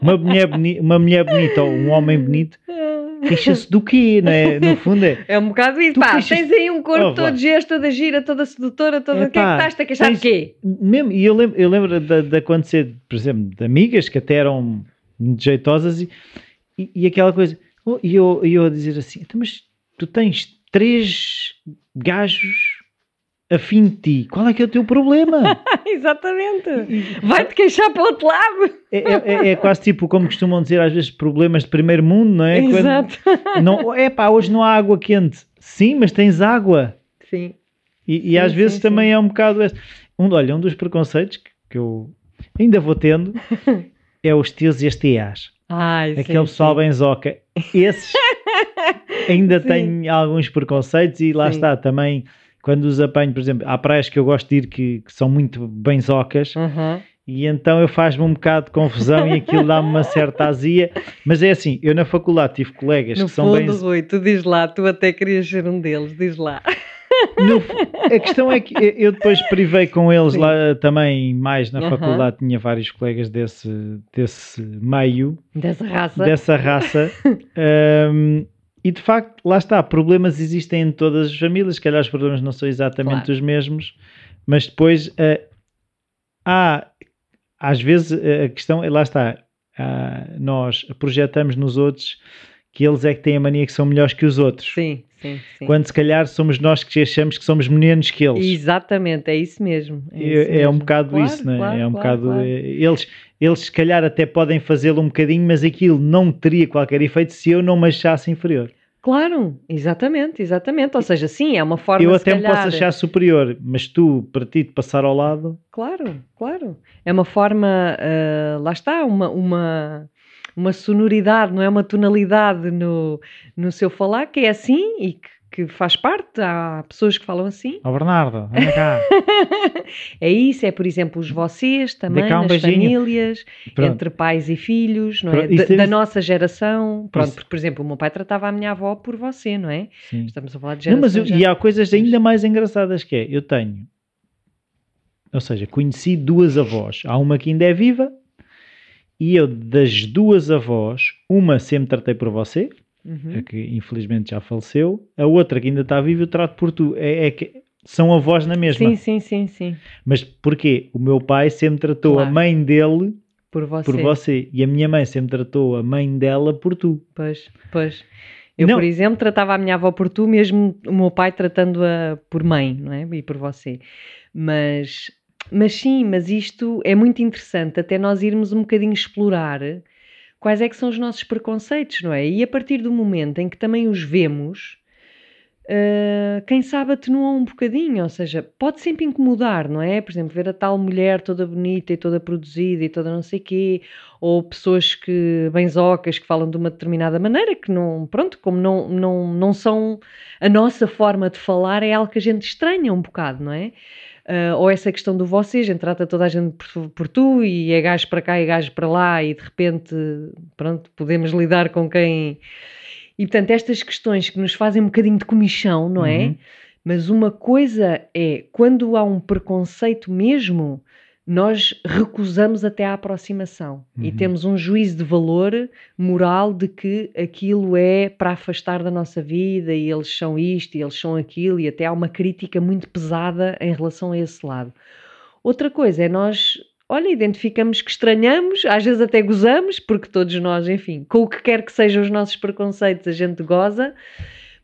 Uma mulher, boni- uma mulher bonita ou um homem bonito queixa-se do quê, não é? No fundo é. É um bocado isso. Tu Pá, tens aí um corpo Oh, todo gesto, toda gira, toda sedutora, toda. O que é que estás a queixar de tens- quê? Mesmo, e eu lembro, eu lembro de, de acontecer, por exemplo, de amigas que até eram jeitosas e, e, e aquela coisa. E eu, eu a dizer assim: "Então, mas tu tens três gajos afim de ti, qual é que é o teu problema? Exatamente. Vai-te queixar para o outro lado. É, é- é quase tipo como costumam dizer às vezes problemas de primeiro mundo, não é? Quando- Exato. não, é pá, hoje não há água quente. Sim, mas tens água. Sim. E, e Sim, às vezes sim, também é um bocado esse. Um, olha, um dos preconceitos que, que eu ainda vou tendo é os teus e as TAs. Ai, Aquele sim, pessoal sim. bem zoca. Esses ainda Sim. têm alguns preconceitos e lá Sim. está também. Quando os apanho, por exemplo, há praias que eu gosto de ir que, que são muito bem zocas Aham. e então eu faz-me um bocado de confusão e aquilo dá-me uma certa azia. Mas é assim, eu na faculdade tive colegas No que são bem Rui, tu diz lá, tu até querias ser um deles, diz lá. No- a questão é que eu depois privei com eles Sim. lá também, mais na Aham. faculdade, tinha vários colegas desse, desse meio, Dessa raça. dessa raça. Ahm, e de facto, lá está, problemas existem em todas as famílias, se calhar os problemas não são exatamente Claro. os mesmos, mas depois ah, há, às vezes, a questão, é lá está, ah, nós projetamos nos outros que eles é que têm a mania que são melhores que os outros. Sim, sim, sim. quando se calhar somos nós que achamos que somos menos que eles. Exatamente, é isso mesmo. É, isso é um mesmo. bocado Claro, isso, não é? claro, é um claro, bocado. eh, Eles, eles se calhar até podem fazê-lo um bocadinho, mas aquilo não teria qualquer efeito se eu não me achasse inferior. Claro, exatamente, exatamente. Ou seja, sim, é uma forma eu se até me calhar- posso achar superior, mas tu, para ti, te passar ao lado, Claro, claro. É uma forma, ah, lá está, uma, uma, uma sonoridade, não é uma tonalidade no, no seu falar que é assim e que, que faz parte. Há pessoas que falam assim. ó Bernardo, anda cá. É isso, é por exemplo os vocês também, um nas beijinho. famílias, Pronto. entre pais e filhos, não é? Da, da nossa geração. Pronto, Isso. porque, por exemplo, o meu pai tratava a minha avó por você, não é? Sim. Estamos a falar de Não, mas eu- já- e há coisas ainda mais engraçadas que é, eu tenho ou seja, conheci duas avós. Há uma que ainda é viva e eu, das duas avós, uma sempre tratei por você, Uhum. a que infelizmente já faleceu, a outra que ainda está viva eu trato por tu. É, é que são avós na mesma. Sim, sim, sim, sim. Mas porquê? O meu pai sempre tratou Claro. a mãe dele Por você. por você e a minha mãe sempre tratou a mãe dela por tu. Pois, pois. Eu, Não. por exemplo, tratava a minha avó por tu, mesmo o meu pai tratando-a por mãe, não é? E por você. Mas, mas sim, mas isto é muito interessante, até nós irmos um bocadinho explorar quais é que são os nossos preconceitos, não é? E a partir do momento em que também os vemos, ah, quem sabe atenuam um bocadinho, ou seja, pode sempre incomodar, não é? Por exemplo, ver a tal mulher toda bonita e toda produzida e toda não sei quê, ou pessoas que, benzocas, que falam de uma determinada maneira, que não, pronto, como não, não, não são a nossa forma de falar, é algo que a gente estranha um bocado, não é? Ah, ou essa questão do você, a gente trata toda a gente por, por tu e é gajo para cá e gajo para lá e de repente, pronto, podemos lidar com quem... E portanto, estas questões que nos fazem um bocadinho de comichão, não é? Uhum. Mas uma coisa é, quando há um preconceito mesmo, nós recusamos até a aproximação e Uhum. temos um juízo de valor moral de que aquilo é para afastar da nossa vida e eles são isto e eles são aquilo e até há uma crítica muito pesada em relação a esse lado. Outra coisa é nós, olha, identificamos que estranhamos, às vezes até gozamos, porque todos nós, enfim, com o que quer que sejam os nossos preconceitos, a gente goza,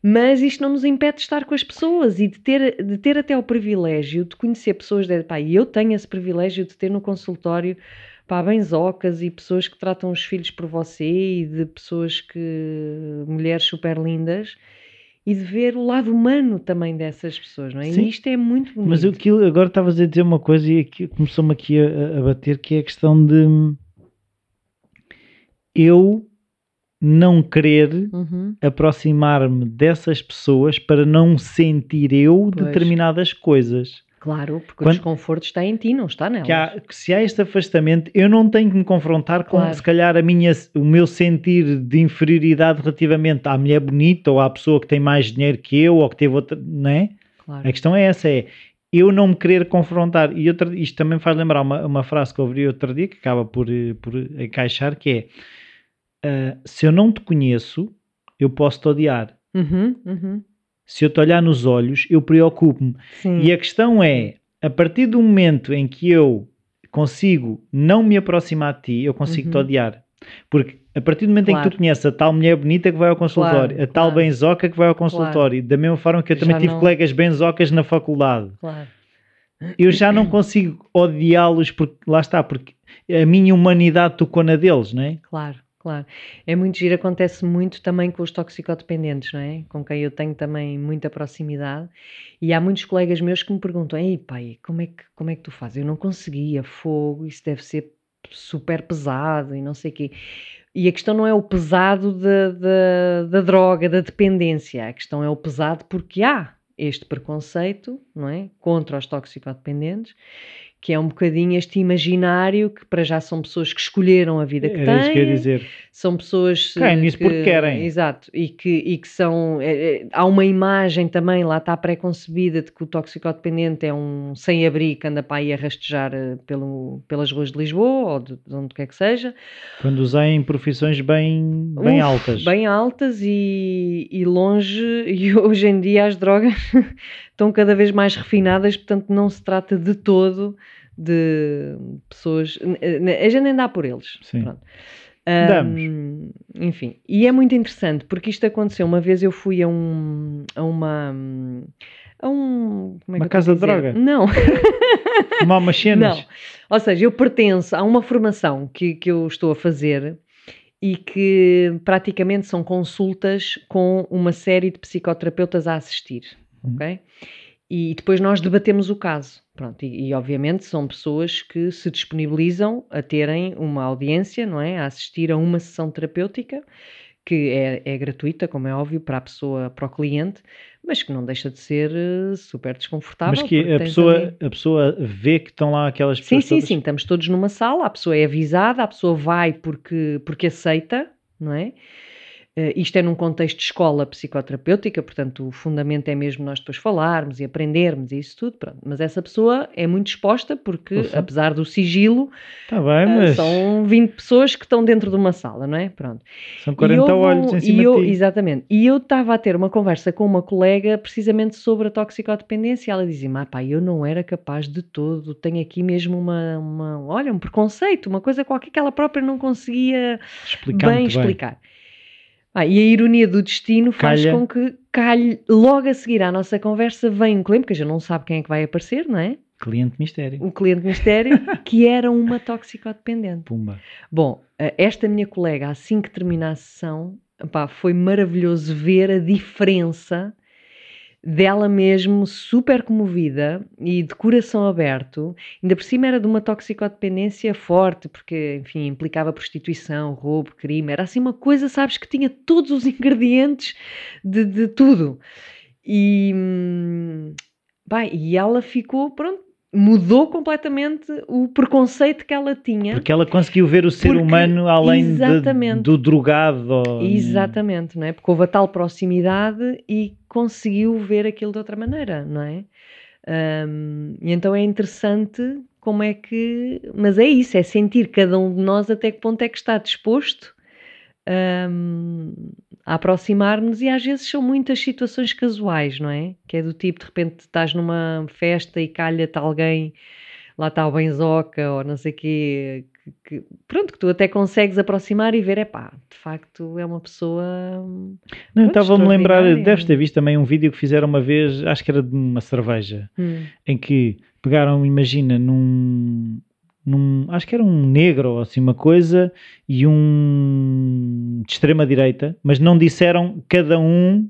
mas isto não nos impede de estar com as pessoas e de ter, de ter até o privilégio de conhecer pessoas, de, pá, e eu tenho esse privilégio de ter no consultório pá, benzocas e pessoas que tratam os filhos por você e de pessoas que, mulheres super lindas e de ver o lado humano também dessas pessoas, não é? Sim. E isto é muito bonito. Mas aquilo, agora estavas a dizer uma coisa e começou-me aqui a, a bater, que é a questão de eu não querer Uhum. aproximar-me dessas pessoas para não sentir eu Pois. determinadas coisas. Claro, porque Quando- o desconforto está em ti, não está nelas. Que, há- que se há este afastamento, eu não tenho que me confrontar com, Claro. se calhar, a minha, o meu sentir de inferioridade relativamente à mulher bonita ou à pessoa que tem mais dinheiro que eu ou que teve outra, não é? Claro. A questão é essa, é eu não me querer confrontar. E outra, isto também faz lembrar uma, uma frase que eu ouvi outro dia, que acaba por, eh, por encaixar, que é ah, se eu não te conheço, eu posso te odiar. Uhum, uhum. Se eu te olhar nos olhos, eu preocupo-me. E a questão é, a partir do momento em que eu consigo não me aproximar de ti, eu consigo te Uhum. odiar. Porque a partir do momento em que Claro. tu conheces a tal mulher bonita que vai ao consultório, Claro, a tal claro. benzoca que vai ao consultório, da mesma forma que eu também Já tive não- colegas benzocas na faculdade, Claro. eu já não consigo odiá-los porque lá está, porque a minha humanidade tocou na deles, não é? Claro, claro. É muito giro, acontece muito também com os toxicodependentes, não é? Com quem eu tenho também muita proximidade. E há muitos colegas meus que me perguntam: Ei, pai, como é que, como é que tu fazes? Eu não conseguia, fogo, isso deve ser super pesado e não sei o quê. E a questão não é o pesado da, da, da droga, da dependência, a questão é o pesado porque há este preconceito, não é? Contra os toxicodependentes, que é um bocadinho este imaginário que para já são pessoas que escolheram a vida que Era isso têm, que eu ia dizer. são pessoas Caem eh, que- porque querem. Exato, e que, e que são. eh, eh, há uma imagem também, lá está pré-concebida, de que o toxicodependente é um sem-abrigo que anda para aí a rastejar pelo, pelas ruas de Lisboa ou de, de onde quer que seja. Quando usei em profissões bem, bem Uf, altas. Bem altas e, e longe, e hoje em dia as drogas estão cada vez mais refinadas, portanto não se trata de todo de pessoas. A gente nem dá por eles. Sim. Pronto. Damos. Enfim, e é muito interessante porque isto aconteceu. Uma vez eu fui a um. a uma. a um. É Uma casa de droga? Não. Fumar umas cenas. Não. Ou seja, eu pertenço a uma formação que, que eu estou a fazer e que praticamente são consultas com uma série de psicoterapeutas a assistir. Ok? E depois nós debatemos o caso. Pronto, e, e, obviamente são pessoas que se disponibilizam a terem uma audiência, não é? A assistir a uma sessão terapêutica que é, é gratuita, como é óbvio, para a pessoa, para o cliente, mas que não deixa de ser eh, super desconfortável. Mas que a pessoa, ali- a pessoa vê que estão lá aquelas Sim, pessoas. sim, todas? sim. Estamos todos numa sala, a pessoa é avisada, a pessoa vai porque, porque aceita, não é? Uh, isto é num contexto de escola psicoterapêutica, portanto, o fundamento é mesmo nós depois falarmos e aprendermos e isso tudo. Pronto. Mas essa pessoa é muito exposta porque, Uhum. apesar do sigilo, Está bem, uh, mas são 20 pessoas que estão dentro de uma sala, não é? Pronto. são 40 E houve olhos em cima e eu- de ti. Exatamente. E eu estava a ter uma conversa com uma colega precisamente sobre a toxicodependência. Ela dizia-me: ah, pá, eu não era capaz de todo, tenho aqui mesmo uma, uma- olha, um preconceito, uma coisa qualquer que ela própria não conseguia Explicar bem explicar. Ah, e a ironia do destino faz Calha. com que calhe, logo a seguir à nossa conversa, vem um cliente, que a gente não sabe quem é que vai aparecer, não é? Cliente mistério. O cliente mistério, que era uma toxicodependente. Pumba. Bom, eh, esta minha colega, assim que termina a sessão, pá, foi maravilhoso ver a diferença dela mesmo super comovida e de coração aberto. Ainda por cima era de uma toxicodependência forte, porque, enfim, implicava prostituição, roubo, crime. Era assim uma coisa, sabes, que tinha todos os ingredientes de, de tudo. E, hum, pá, e ela ficou, pronto, mudou completamente o preconceito que ela tinha. Porque ela conseguiu ver o ser Porque- humano além de- do drogado. Exatamente, não é? Porque houve a tal proximidade e conseguiu ver aquilo de outra maneira, não é? Ahm, e então é interessante como é que. Mas é isso, é sentir cada um de nós até que ponto é que está disposto ahm, a aproximar-nos, e às vezes são muitas situações casuais, não é? Que é do tipo, de repente estás numa festa e calha-te alguém, lá está o benzoca ou não sei o quê, que, pronto, que tu até consegues aproximar e ver, é pá, de facto é uma pessoa. Não, estava-me a lembrar, deves ter visto também um vídeo que fizeram uma vez, acho que era de uma cerveja, Hum, em que pegaram, imagina, num, num acho que era um negro ou assim uma coisa, e um de extrema direita, mas não disseram cada um,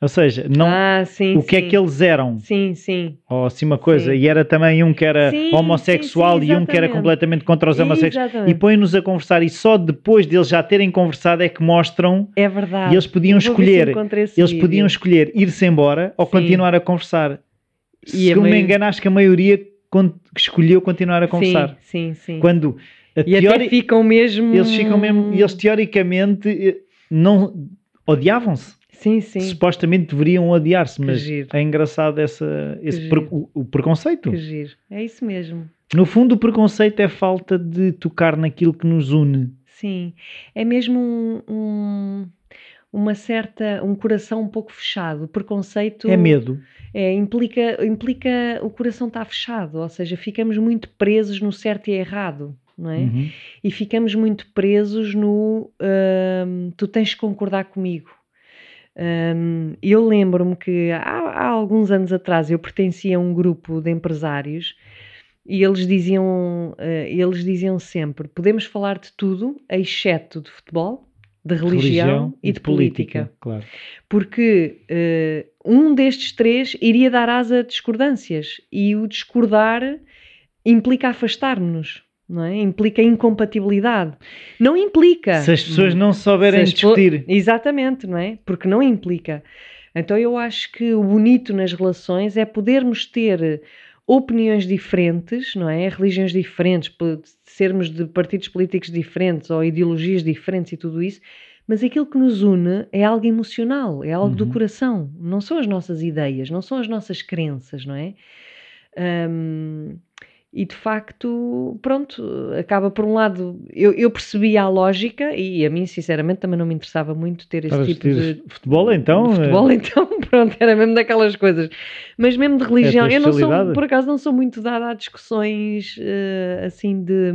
ou seja, não, ah, sim, o que é que eles eram, Sim, sim. ou assim uma coisa, Sim. e era também um que era homossexual e um que era completamente contra os homossexuais. E põem-nos a conversar, e só depois deles já terem conversado é que mostram É verdade. e eles podiam escolher, eles vídeo. podiam escolher ir-se embora ou continuar a conversar. E Se não me engano, acho que a maioria escolheu continuar a conversar. Sim, sim, sim. Quando E teori- até ficam mesmo. eles ficam mesmo, e eles teoricamente eh, não odiavam-se. Sim, sim. Supostamente deveriam odiar-se, Que mas é engraçado essa, esse pre- o, o preconceito. Que giro. É isso mesmo. No fundo, o preconceito é falta de tocar naquilo que nos une. Sim. É mesmo um, um- uma certa. um coração um pouco fechado. O preconceito. É medo. É, implica, implica o coração estar fechado, ou seja, ficamos muito presos no certo e errado, não é? Uhum. E ficamos muito presos no hum, tu tens que concordar comigo. Hum, eu lembro-me que há, há alguns anos atrás eu pertencia a um grupo de empresários e eles diziam, eh, eles diziam sempre: podemos falar de tudo, exceto de futebol, de religião, e de política Claro. porque eh, um destes três iria dar asa a discordâncias e o discordar implica afastar-nos, não é? Implica incompatibilidade. Não implica. Se as pessoas não souberem as discutir. Exatamente, não é? Porque não implica. Então eu acho que o bonito nas relações é podermos ter opiniões diferentes, não é? Religiões diferentes, sermos de partidos políticos diferentes ou ideologias diferentes e tudo isso, mas aquilo que nos une é algo emocional, é algo do Uhum. coração, não são as nossas ideias, não são as nossas crenças, não é? Hum, e de facto, pronto, acaba por um lado, eu, eu percebi a lógica e a mim, sinceramente, também não me interessava muito ter esse tipo de. futebol, então. de eh, futebol, então, pronto, era mesmo daquelas coisas. Mas mesmo de religião, tua eu não sou, por acaso, não sou muito dada a discussões eh, assim de,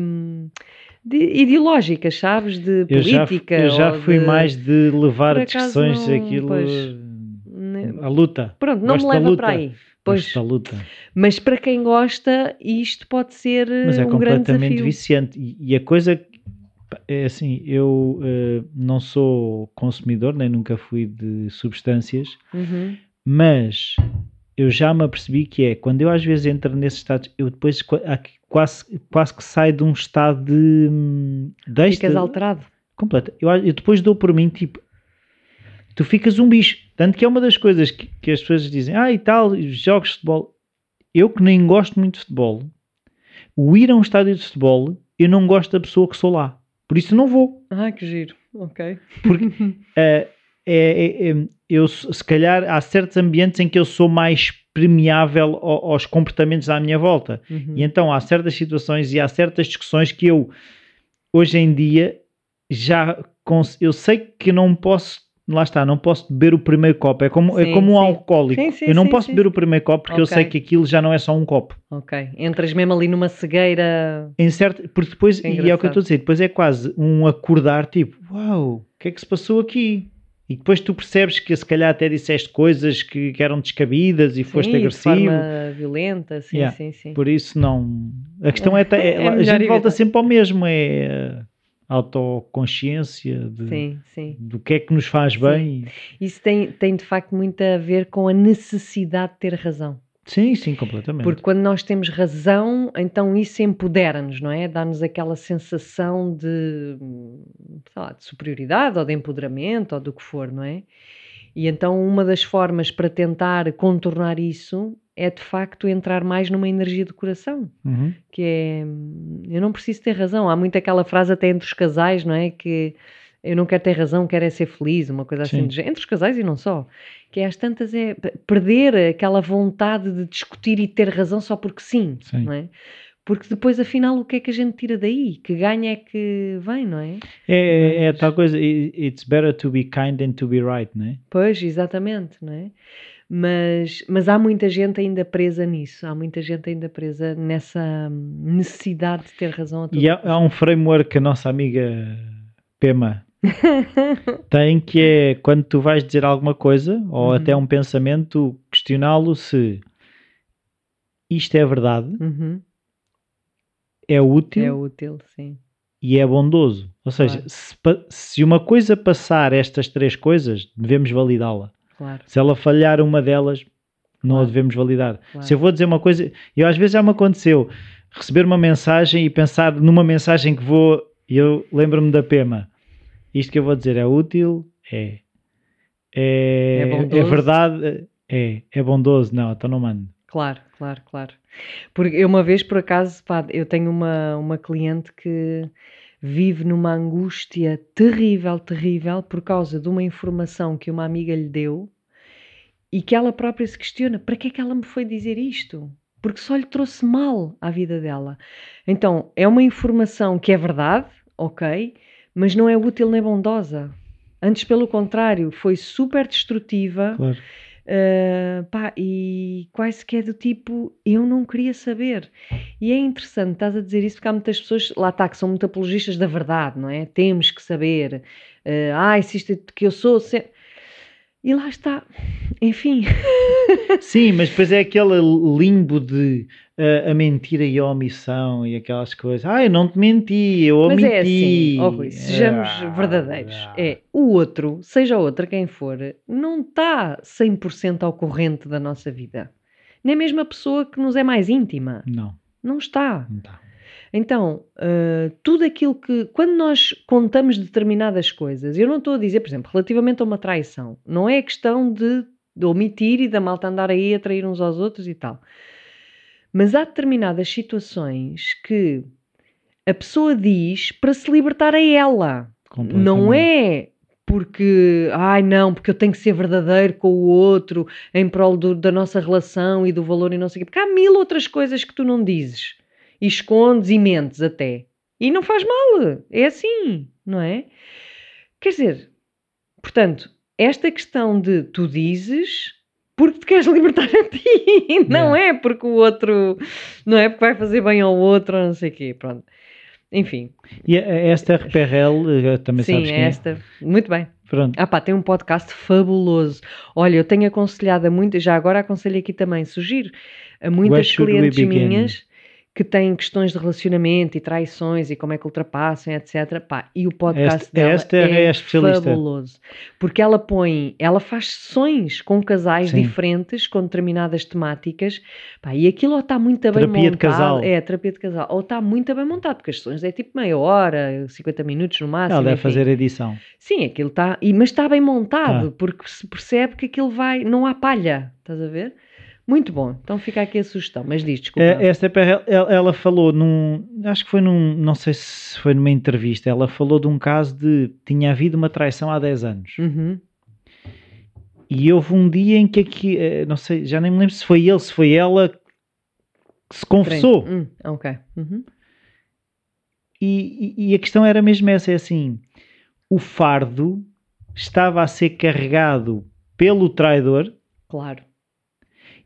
de ideológicas, sabes? De Eu já, política. eu já ou fui de- mais de levar discussões não- aquilo. pois. eh? A luta. Pronto, não Gosto me leva para aí. Pois, da luta. mas para quem gosta, isto pode ser eh, Mas é um completamente viciante. E, e a coisa é assim: eu eh, não sou consumidor, nem nunca fui de substâncias, Uhum. mas eu já me apercebi que é quando eu às vezes entro nesses estados, eu depois quase, quase que saio de um estado de. hum, de Ficas alterado. completa. Eu, eu depois dou por mim, tipo, tu ficas um bicho. Tanto que é uma das coisas que, que as pessoas dizem, ah, e tal, jogos de futebol. Eu que nem gosto muito de futebol, o ir a um estádio de futebol, eu não gosto da pessoa que sou lá. Por isso não vou. Ah, que giro. Ok. Porque eh, é, é- é- eu, se calhar, há certos ambientes em que eu sou mais permeável ao- aos comportamentos à minha volta. Uhum. E então há certas situações e há certas discussões que eu, hoje em dia, já eu sei que não posso, lá está, não posso beber o primeiro copo. É como, é Sim, como um sim. alcoólico. Sim, sim, eu não posso beber o primeiro copo porque eu Ok. sei que aquilo já não é só um copo. Ok. Entras mesmo ali numa cegueira. Em certo, porque depois, Que e é o que eu estou a dizer, depois é quase um acordar tipo, uau, o que é que se passou aqui? E depois tu percebes que se calhar até disseste coisas que, que eram descabidas e foste sim, agressivo. De forma violenta, sim, Yeah. sim, sim. Por isso não. A questão é, ta- é- É a gente volta sempre ao mesmo, é autoconsciência de, Sim, sim. do que é que nos faz bem. Isso tem, tem de facto muito a ver com a necessidade de ter razão. Sim, sim, completamente. Porque quando nós temos razão, então isso empodera-nos, não é? Dá-nos aquela sensação de, lá, de superioridade ou de empoderamento ou do que for, não é? E então uma das formas para tentar contornar isso é de facto entrar mais numa energia de coração, Uhum. que é eu não preciso ter razão. Há muito aquela frase até entre os casais, não é? Que eu não quero ter razão, quero é ser feliz, uma coisa assim, Sim. do género. entre os casais e não só. Que é às tantas é perder aquela vontade de discutir e ter razão só porque sim, Sim. não é? Porque depois, afinal, o que é que a gente tira daí? Que ganha é que vem, não é? É, é a Mas- tal coisa, it's better to be kind than to be right, não é? Pois, exatamente, não é? Mas, mas há muita gente ainda presa nisso, há muita gente ainda presa nessa necessidade de ter razão a todo E há, há um framework que a nossa amiga Pema tem que é quando tu vais dizer alguma coisa ou Uhum. até um pensamento, questioná-lo se isto é verdade, Uhum, é útil É útil, sim. e é bondoso. Ou seja, Claro. se, se uma coisa passar estas três coisas, devemos validá-la. Claro, Se ela falhar uma delas, não a Claro. devemos validar. Claro. Se eu vou dizer uma coisa, eu às vezes já me aconteceu receber uma mensagem e pensar numa mensagem que vou, e eu lembro-me da Pema. Isto que eu vou dizer é útil? É. É, É é, verdade? É. É bondoso? Não, então não mando. claro, claro, claro. Porque eu uma vez, por acaso, pá, eu tenho uma, uma cliente que vive numa angústia terrível, terrível, por causa de uma informação que uma amiga lhe deu e que ela própria se questiona: para que é que ela me foi dizer isto? Porque só lhe trouxe mal à vida dela. Então, é uma informação que é verdade, ok, mas não é útil nem bondosa. Antes, pelo contrário, foi super destrutiva. Claro. Uh, pá, e quase que é do tipo, eu não queria saber. E é interessante, estás a dizer isso porque há muitas pessoas, lá está, que são muito apologistas da verdade, não é? Temos que saber, uh, ai, se isto é que eu sou. se-" E lá está, enfim, Sim, mas depois é aquele limbo de ah, a mentira e a omissão e aquelas coisas. Ah, eu não te menti, eu mas omiti. é assim, ó Rui, sejamos Ah, verdadeiros. ah. É, o outro, seja outra quem for, não está 100% ao corrente da nossa vida. Nem mesmo a pessoa que nos é mais íntima. Não, Não está. não está. Então, uh, tudo aquilo que. Quando nós contamos determinadas coisas, eu não estou a dizer, por exemplo, relativamente a uma traição, não é questão de, de omitir e da malta andar aí a trair uns aos outros e tal. Mas há determinadas situações que a pessoa diz para se libertar a ela. Não é porque, ai não, porque eu tenho que ser verdadeiro com o outro em prol do- da nossa relação e do valor e não sei o quê. Porque há mil outras coisas que tu não dizes e escondes e mentes até. E não faz mal. É assim, não é? Quer dizer, portanto, esta questão de tu dizes porque te queres libertar a ti, não é porque o outro, não é porque vai fazer bem ao outro, ou não sei o quê, pronto. Enfim, E a- Esther Perel, eh, também sim, sabes é quem é? esta. Muito bem. Pronto. Ah pá, tem um podcast fabuloso. Olha, eu tenho aconselhado a muitas, já agora aconselho aqui também, sugiro a muitas clientes minhas que têm questões de relacionamento e traições e como é que ultrapassam, etc. Pá, e o podcast Esta- dela esta é, é fabuloso. Porque ela põe, ela faz sessões com casais Sim. diferentes, com determinadas temáticas, pá, e aquilo ou está muito bem Terapia montado. de casal. É, terapia de casal. Ou está muito bem montado, porque as sessões é tipo meia hora, 50 minutos no máximo. Ela deve enfim. fazer edição. Sim, aquilo está. Mas está bem montado, Tá. porque se percebe que aquilo vai. Não há palha, estás a ver? Muito bom. Então fica aqui a sugestão. Mas diz, desculpa. É, Esta ela, ela falou num. Acho que foi num. Não sei se foi numa entrevista. Ela falou de um caso de. Tinha havido uma traição há 10 anos. Uhum. E houve um dia em que aqui. eh, Não sei, já nem me lembro se foi ele, se foi ela que se confessou. Hum, ok. Uhum. E, e- e a questão era mesmo essa: é assim. O fardo estava a ser carregado pelo traidor Claro.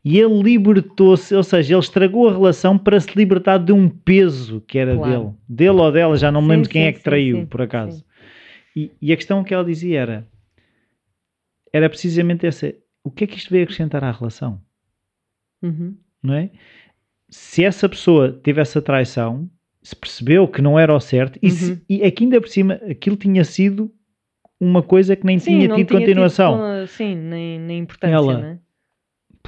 E ele libertou-se, ou seja, ele estragou a relação para se libertar de um peso que era Claro. dele. Dele ou dela, já não me Sim, lembro quem sim, é que sim, traiu, sim, por acaso. sim. E, e a questão que ela dizia era: era precisamente essa. O que é que isto veio acrescentar à relação? Uhum. Não é? Se essa pessoa teve essa traição, se percebeu que não era o certo, e, se- Uhum. e aqui ainda por cima aquilo tinha sido uma coisa que nem Sim, tinha não tido tinha continuação. con- sim, nem, nem importância, Ela- né?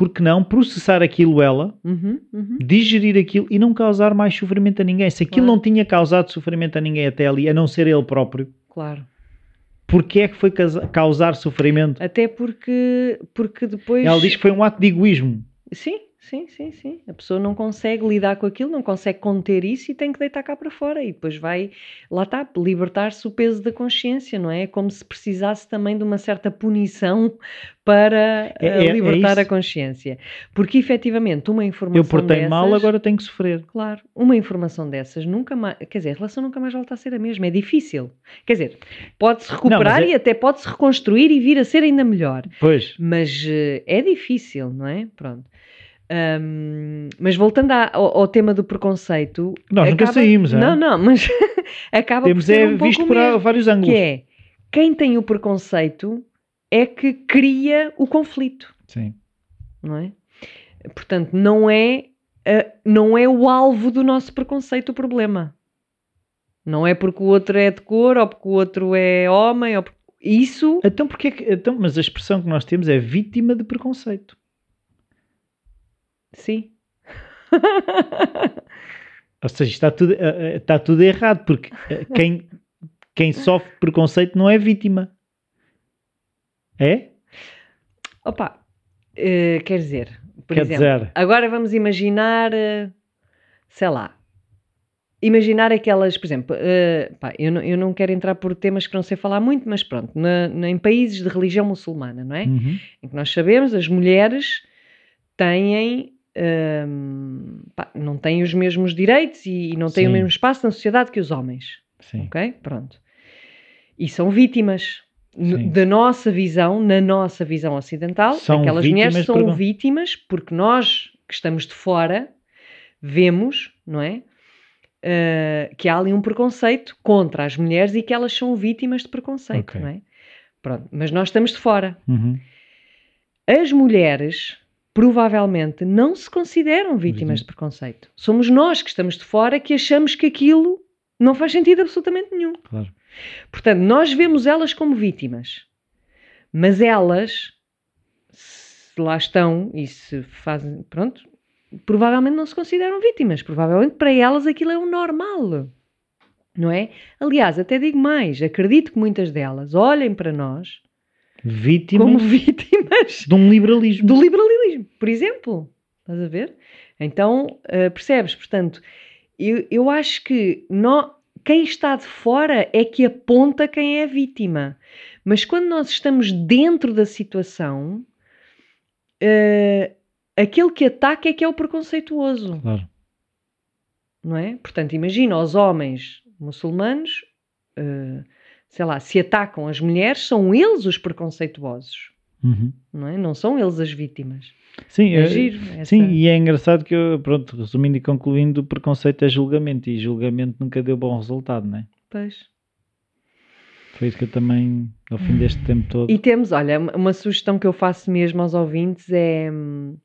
Porque não processar aquilo ela, Uhum, uhum. digerir aquilo e não causar mais sofrimento a ninguém. Se aquilo Claro. não tinha causado sofrimento a ninguém até ali, a não ser ele próprio, Claro. porque é que foi causar sofrimento? Até porque, porque depois. Ela diz que foi um ato de egoísmo. Sim, sim, sim, sim. A pessoa não consegue lidar com aquilo, não consegue conter isso e tem que deitar cá para fora. E depois vai, lá está, libertar-se o peso da consciência, não é? É como se precisasse também de uma certa punição para É- eh, é- é libertar a isso. consciência. Porque efetivamente uma informação. Eu portei mal, dessas- agora tenho que sofrer. Claro, uma informação dessas nunca mais, quer dizer, a relação nunca mais volta a ser a mesma, é difícil. Quer dizer, pode-se recuperar mas é- e até pode-se reconstruir e vir a ser ainda melhor, Pois, mas eh, é difícil, não é? Pronto. Ahm, mas voltando à- ao, ao tema do preconceito, Nós nunca saímos, não, é? não, mas acaba temos por ser é um visto por mesmo, vários ângulos. que é quem tem o preconceito é que cria o conflito Sim. não é? Portanto, não é, não é o alvo do nosso preconceito o problema. Não é porque o outro é de cor ou porque o outro é homem. Ou porque... Isso, Então, porque é que, então, mas a expressão que nós temos é vítima de preconceito. Sim. Ou seja, está tudo, eh, eh, está tudo errado, porque eh, quem, quem sofre preconceito não é vítima. É? Opa, quer dizer, por Quer exemplo, dizer, agora vamos imaginar, sei lá, imaginar aquelas, por exemplo, pá, eu, não, eu não quero entrar por temas que não sei falar muito, mas pronto, na- na- em países de religião muçulmana, não é? uhum, em que nós sabemos as mulheres têm hum, pá, não têm os mesmos direitos e não têm Sim. o mesmo espaço na sociedade que os homens, sim. ok? Pronto. E são vítimas Sim. da nossa visão, na nossa visão ocidental, São aquelas mulheres são vítimas porque nós que estamos de fora vemos, não é? Uh, que há ali um preconceito contra as mulheres e que elas são vítimas de preconceito, Ok. não é? Pronto, mas nós estamos de fora. Uhum. As mulheres provavelmente não se consideram vítimas de preconceito. Somos nós que estamos de fora que achamos que aquilo não faz sentido absolutamente nenhum. Claro. Portanto, nós vemos elas como vítimas, mas elas, se lá estão e se fazem, pronto, provavelmente não se consideram vítimas. Provavelmente para elas aquilo é o normal. Não é? Aliás, até digo mais, acredito que muitas delas olhem para nós Vítima como vítimas de um liberalismo. do liberalismo, por exemplo. Estás a ver? Então, uh, percebes? Portanto, eu, eu acho que nó- quem está de fora é que aponta quem é a vítima. Mas quando nós estamos dentro da situação, uh, aquele que ataca é que é o preconceituoso, Claro. não é? Portanto, imagina os homens muçulmanos, uh, sei lá, se atacam as mulheres, são eles os preconceituosos, Uhum. não é? Não são eles as vítimas. Sim, É é- giro. essa- sim, e é engraçado que, eu, pronto, resumindo e concluindo, o preconceito é julgamento e julgamento nunca deu bom resultado, não é? Pois. Foi isso que eu também, ao fim deste tempo todo. E temos, olha, uma sugestão que eu faço mesmo aos ouvintes é, hum,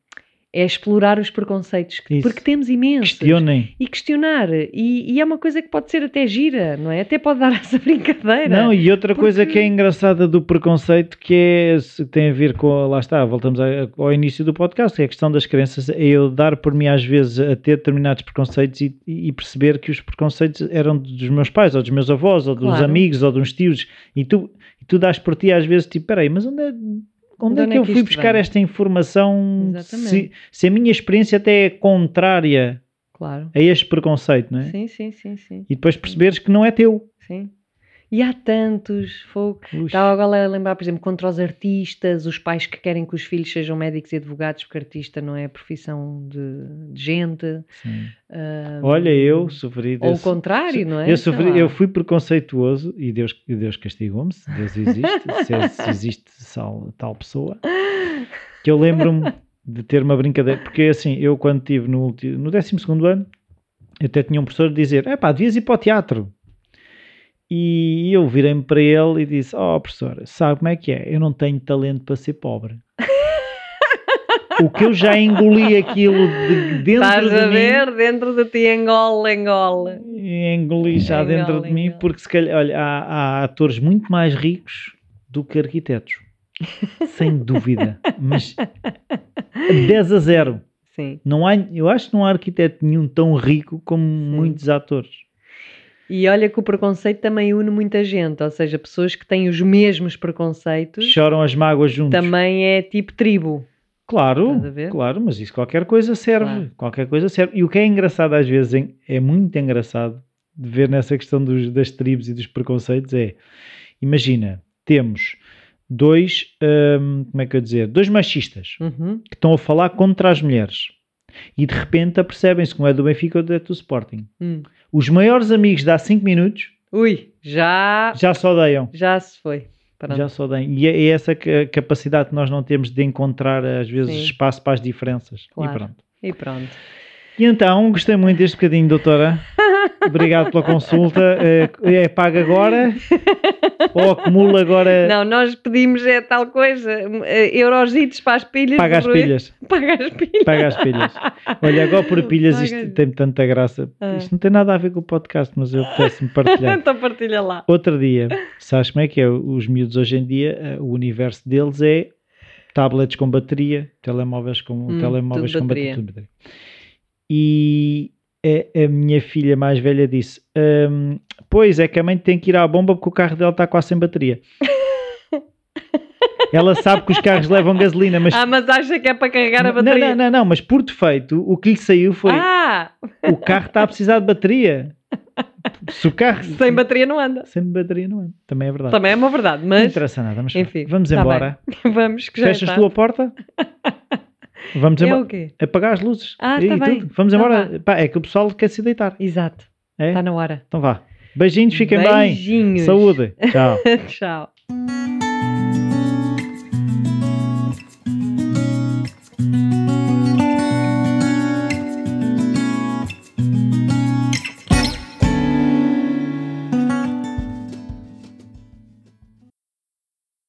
é explorar os preconceitos, que- porque temos imensos. Questionem. E questionar. E, e é uma coisa que pode ser até gira, não é? Até pode dar essa brincadeira. Não, e outra coisa Porque- que é engraçada do preconceito que é, se tem a ver com, lá está, voltamos ao início do podcast, que é a questão das crenças, é eu dar por mim às vezes a ter determinados preconceitos e, e perceber que os preconceitos eram dos meus pais, ou dos meus avós, ou dos Claro. amigos, ou dos tios, e tu, e tu dás por ti às vezes, tipo, peraí, mas onde é, onde, De é que é eu fui buscar vem? esta informação se, Exatamente. se a minha experiência até é contrária Claro. a este preconceito, não é? Sim, sim, sim, sim. E depois perceberes que não é teu. sim. E há tantos, fogo. Estava agora a lembrar, por exemplo, contra os artistas, os pais que querem que os filhos sejam médicos e advogados, porque artista não é profissão de, de gente. Olha, eu sofri Ou o desse. contrário, não é? Eu, sofri, eu fui preconceituoso e Deus, Deus castigou-me, se Deus existe, se, é- se existe tal, tal pessoa, que eu lembro-me de ter uma brincadeira, porque assim, eu quando estive no, no 12 ano, eu até tinha um professor dizer, é pá, devias ir para o teatro. E eu virei-me para ele e disse, oh professor, sabe como é que é? Eu não tenho talento para ser pobre. o que eu já engoli aquilo de dentro Estás de a mim ver? Dentro de ti engole, engole. engoli já Engole, dentro de mim, engole. porque se calhar, olha, há, há atores muito mais ricos do que arquitetos. Sem dúvida. Mas 10 a 0. Sim. Não há, eu acho que não há arquiteto nenhum tão rico como muitos atores. E olha que o preconceito também une muita gente, ou seja, pessoas que têm os mesmos preconceitos Choram as mágoas juntos. também é tipo tribo. Claro, claro, mas isso qualquer coisa serve. Claro. Qualquer coisa serve. E o que é engraçado às vezes, é muito engraçado de ver nessa questão dos- das tribos e dos preconceitos é, imagina, temos dois, hum, como é que eu dizer, dois machistas Uhum. que estão a falar contra as mulheres e de repente apercebem-se que um é do Benfica ou é do Sporting. Hum. Os maiores amigos de há 5 minutos Ui, já, já se odeiam. já se foi. Pronto. Já se odeiam. E é é essa ca- capacidade que nós não temos de encontrar às vezes Sim. espaço para as diferenças. Claro. E pronto. E pronto. E então, gostei muito deste bocadinho, doutora. Obrigado pela consulta. É, é paga agora ou acumula agora? Não, nós pedimos é tal coisa, eh, eurositos para as pilhas. paga as Rui. pilhas. Paga as pilhas. Paga as pilhas. Olha, agora por pilhas isto Paga- tem tanta graça. Ah. Isto não tem nada a ver com o podcast, mas eu peço-me partilhar. então partilha lá. Outro dia, sabes como é que é? Os miúdos hoje em dia, eh, o universo deles é tablets com bateria, telemóveis com, Hum, telemóveis com bateria. bateria. E a, a minha filha mais velha disse: "Hum, Pois é que a mãe tem que ir à bomba porque o carro dela está quase sem bateria. Ela sabe que os carros levam gasolina, mas. Ah, mas acha que é para carregar a não, bateria? não, não, não, mas por defeito, o que lhe saiu foi: Ah, o carro está a precisar de bateria. Se o carro. sem bateria não anda. Sem bateria não é. Também é verdade. Também é uma verdade, Não mas interessa nada, mas enfim, vamos tá embora. vamos que já Fechas tu a porta? Vamos É embora. o quê? Apagar as luzes. Ah, E tá bem. tudo. Vamos Tá embora. Pá, é que o pessoal quer se deitar. Exato, É? está na hora. Então vá. Beijinhos, fiquem Beijinhos. bem. Saúde. Tchau. Tchau.